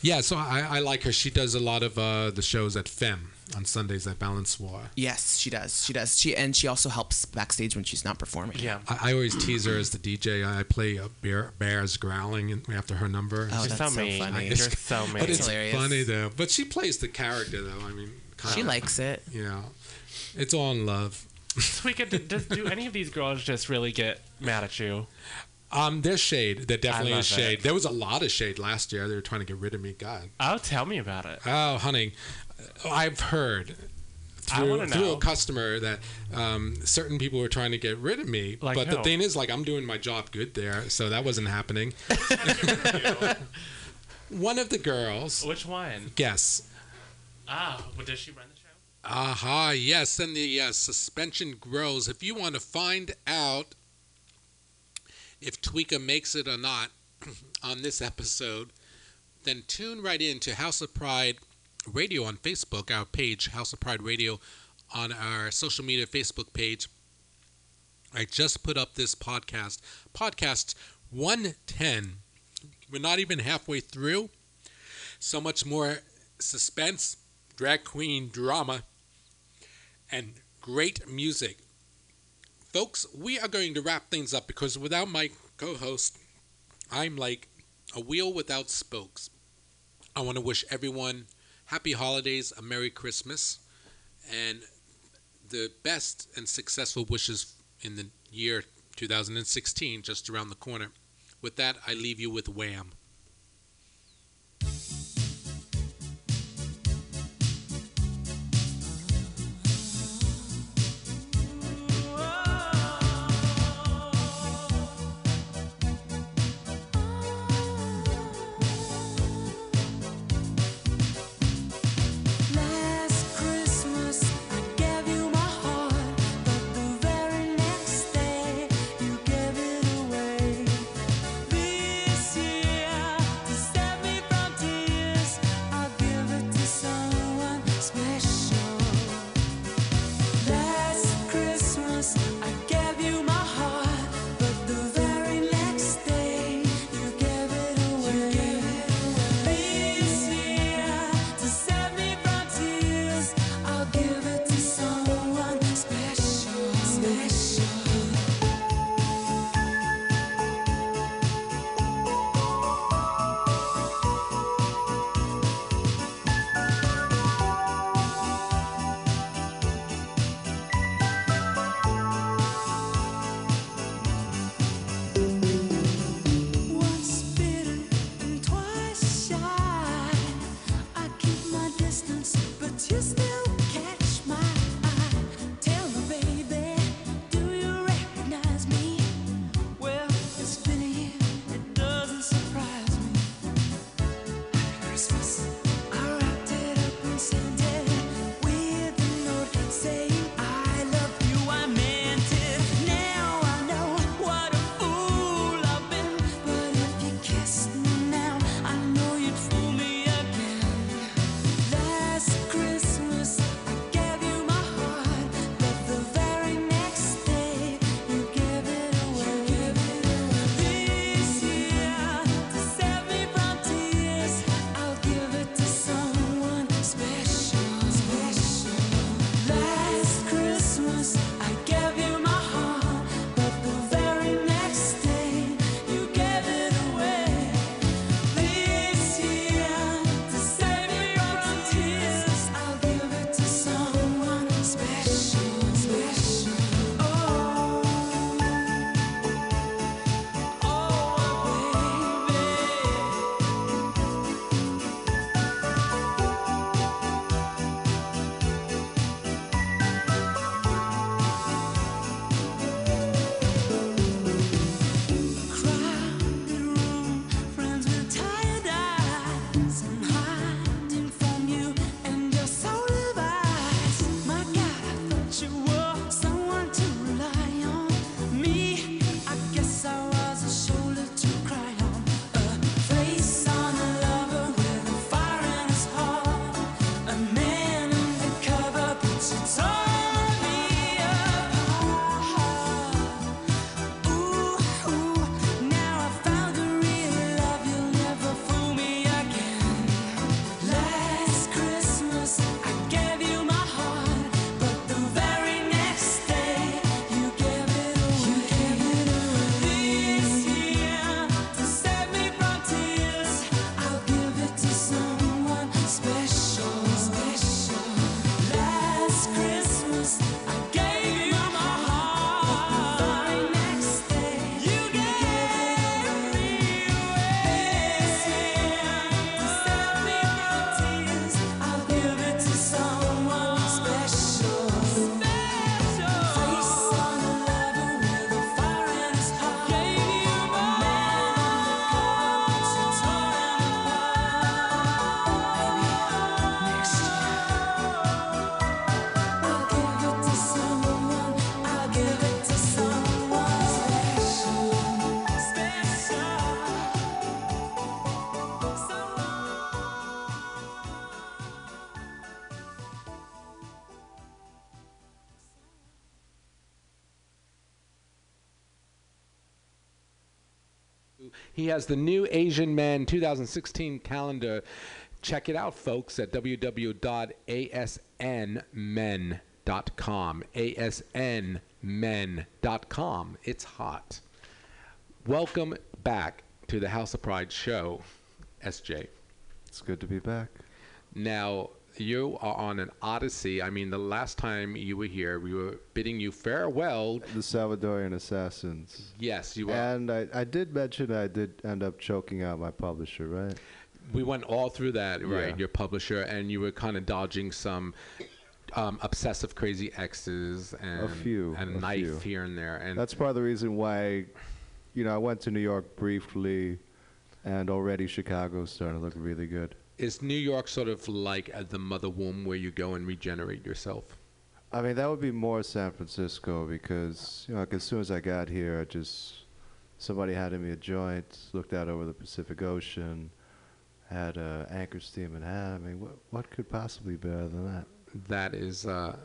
Yeah, so I, I like her. She does a lot of uh, the shows at Femme on Sundays at Balançoire. Yes, she does. She does. She and she also helps backstage when she's not performing. Yeah. I, I always tease her as the DJ. I play a bear, bears growling after her number. Oh, that's so so mean. funny. You're so mean. But it's hilarious. funny though. But she plays the character though. I mean, kind She of, likes it. You know, it's all in love. Tweeka, d- does, do any of these girls just really get mad at you? Um, there's shade. There definitely is shade. it. There was a lot of shade last year. They were trying to get rid of me. God. Oh, tell me about it. Oh, honey, I've heard through, through a customer that um, certain people were trying to get rid of me. Like but the thing is, like, I'm doing my job good there, so that wasn't happening. one of the girls, Which one? guess. Ah, well, does she run the show? Aha, yes, and the uh, suspension grows. If you want to find out if Tweeka makes it or not on this episode, then tune right in to House of Pride radio on Facebook, our page, House of Pride Radio, on our social media Facebook page. I just put up this podcast, podcast 110. We're not even halfway through. So much more suspense, drag queen drama, and great music. Folks, we are going to wrap things up because without my co host, I'm like a wheel without spokes. I want to wish everyone happy holidays, a Merry Christmas, and the best and successful wishes in the year 2016, just around the corner. With that, I leave you with Wham. He has the new Asian Man 2016 calendar. Check it out, folks, at www.asnmen.com. asnmen.com. It's hot. Welcome back to the House of Pride show, SJ. It's good to be back. Now, you are on an odyssey. I mean, the last time you were here, we were bidding you farewell. The Salvadorian Assassins. Yes, you were. And I, I did mention I did end up choking out my publisher, right? We went all through that, right? Yeah. Your publisher, and you were kind of dodging some um, obsessive, crazy exes and a few. and a knife few. here and there. And that's part of the reason why, you know, I went to New York briefly, and already Chicago's starting to look really good. Is New York sort of like uh, the mother womb where you go and regenerate yourself? I mean, that would be more San Francisco because, you know, like as soon as I got here, I just somebody handed me a joint, looked out over the Pacific Ocean, had uh, anchor steam in hand. I mean, what what could possibly be better than that? That is uh,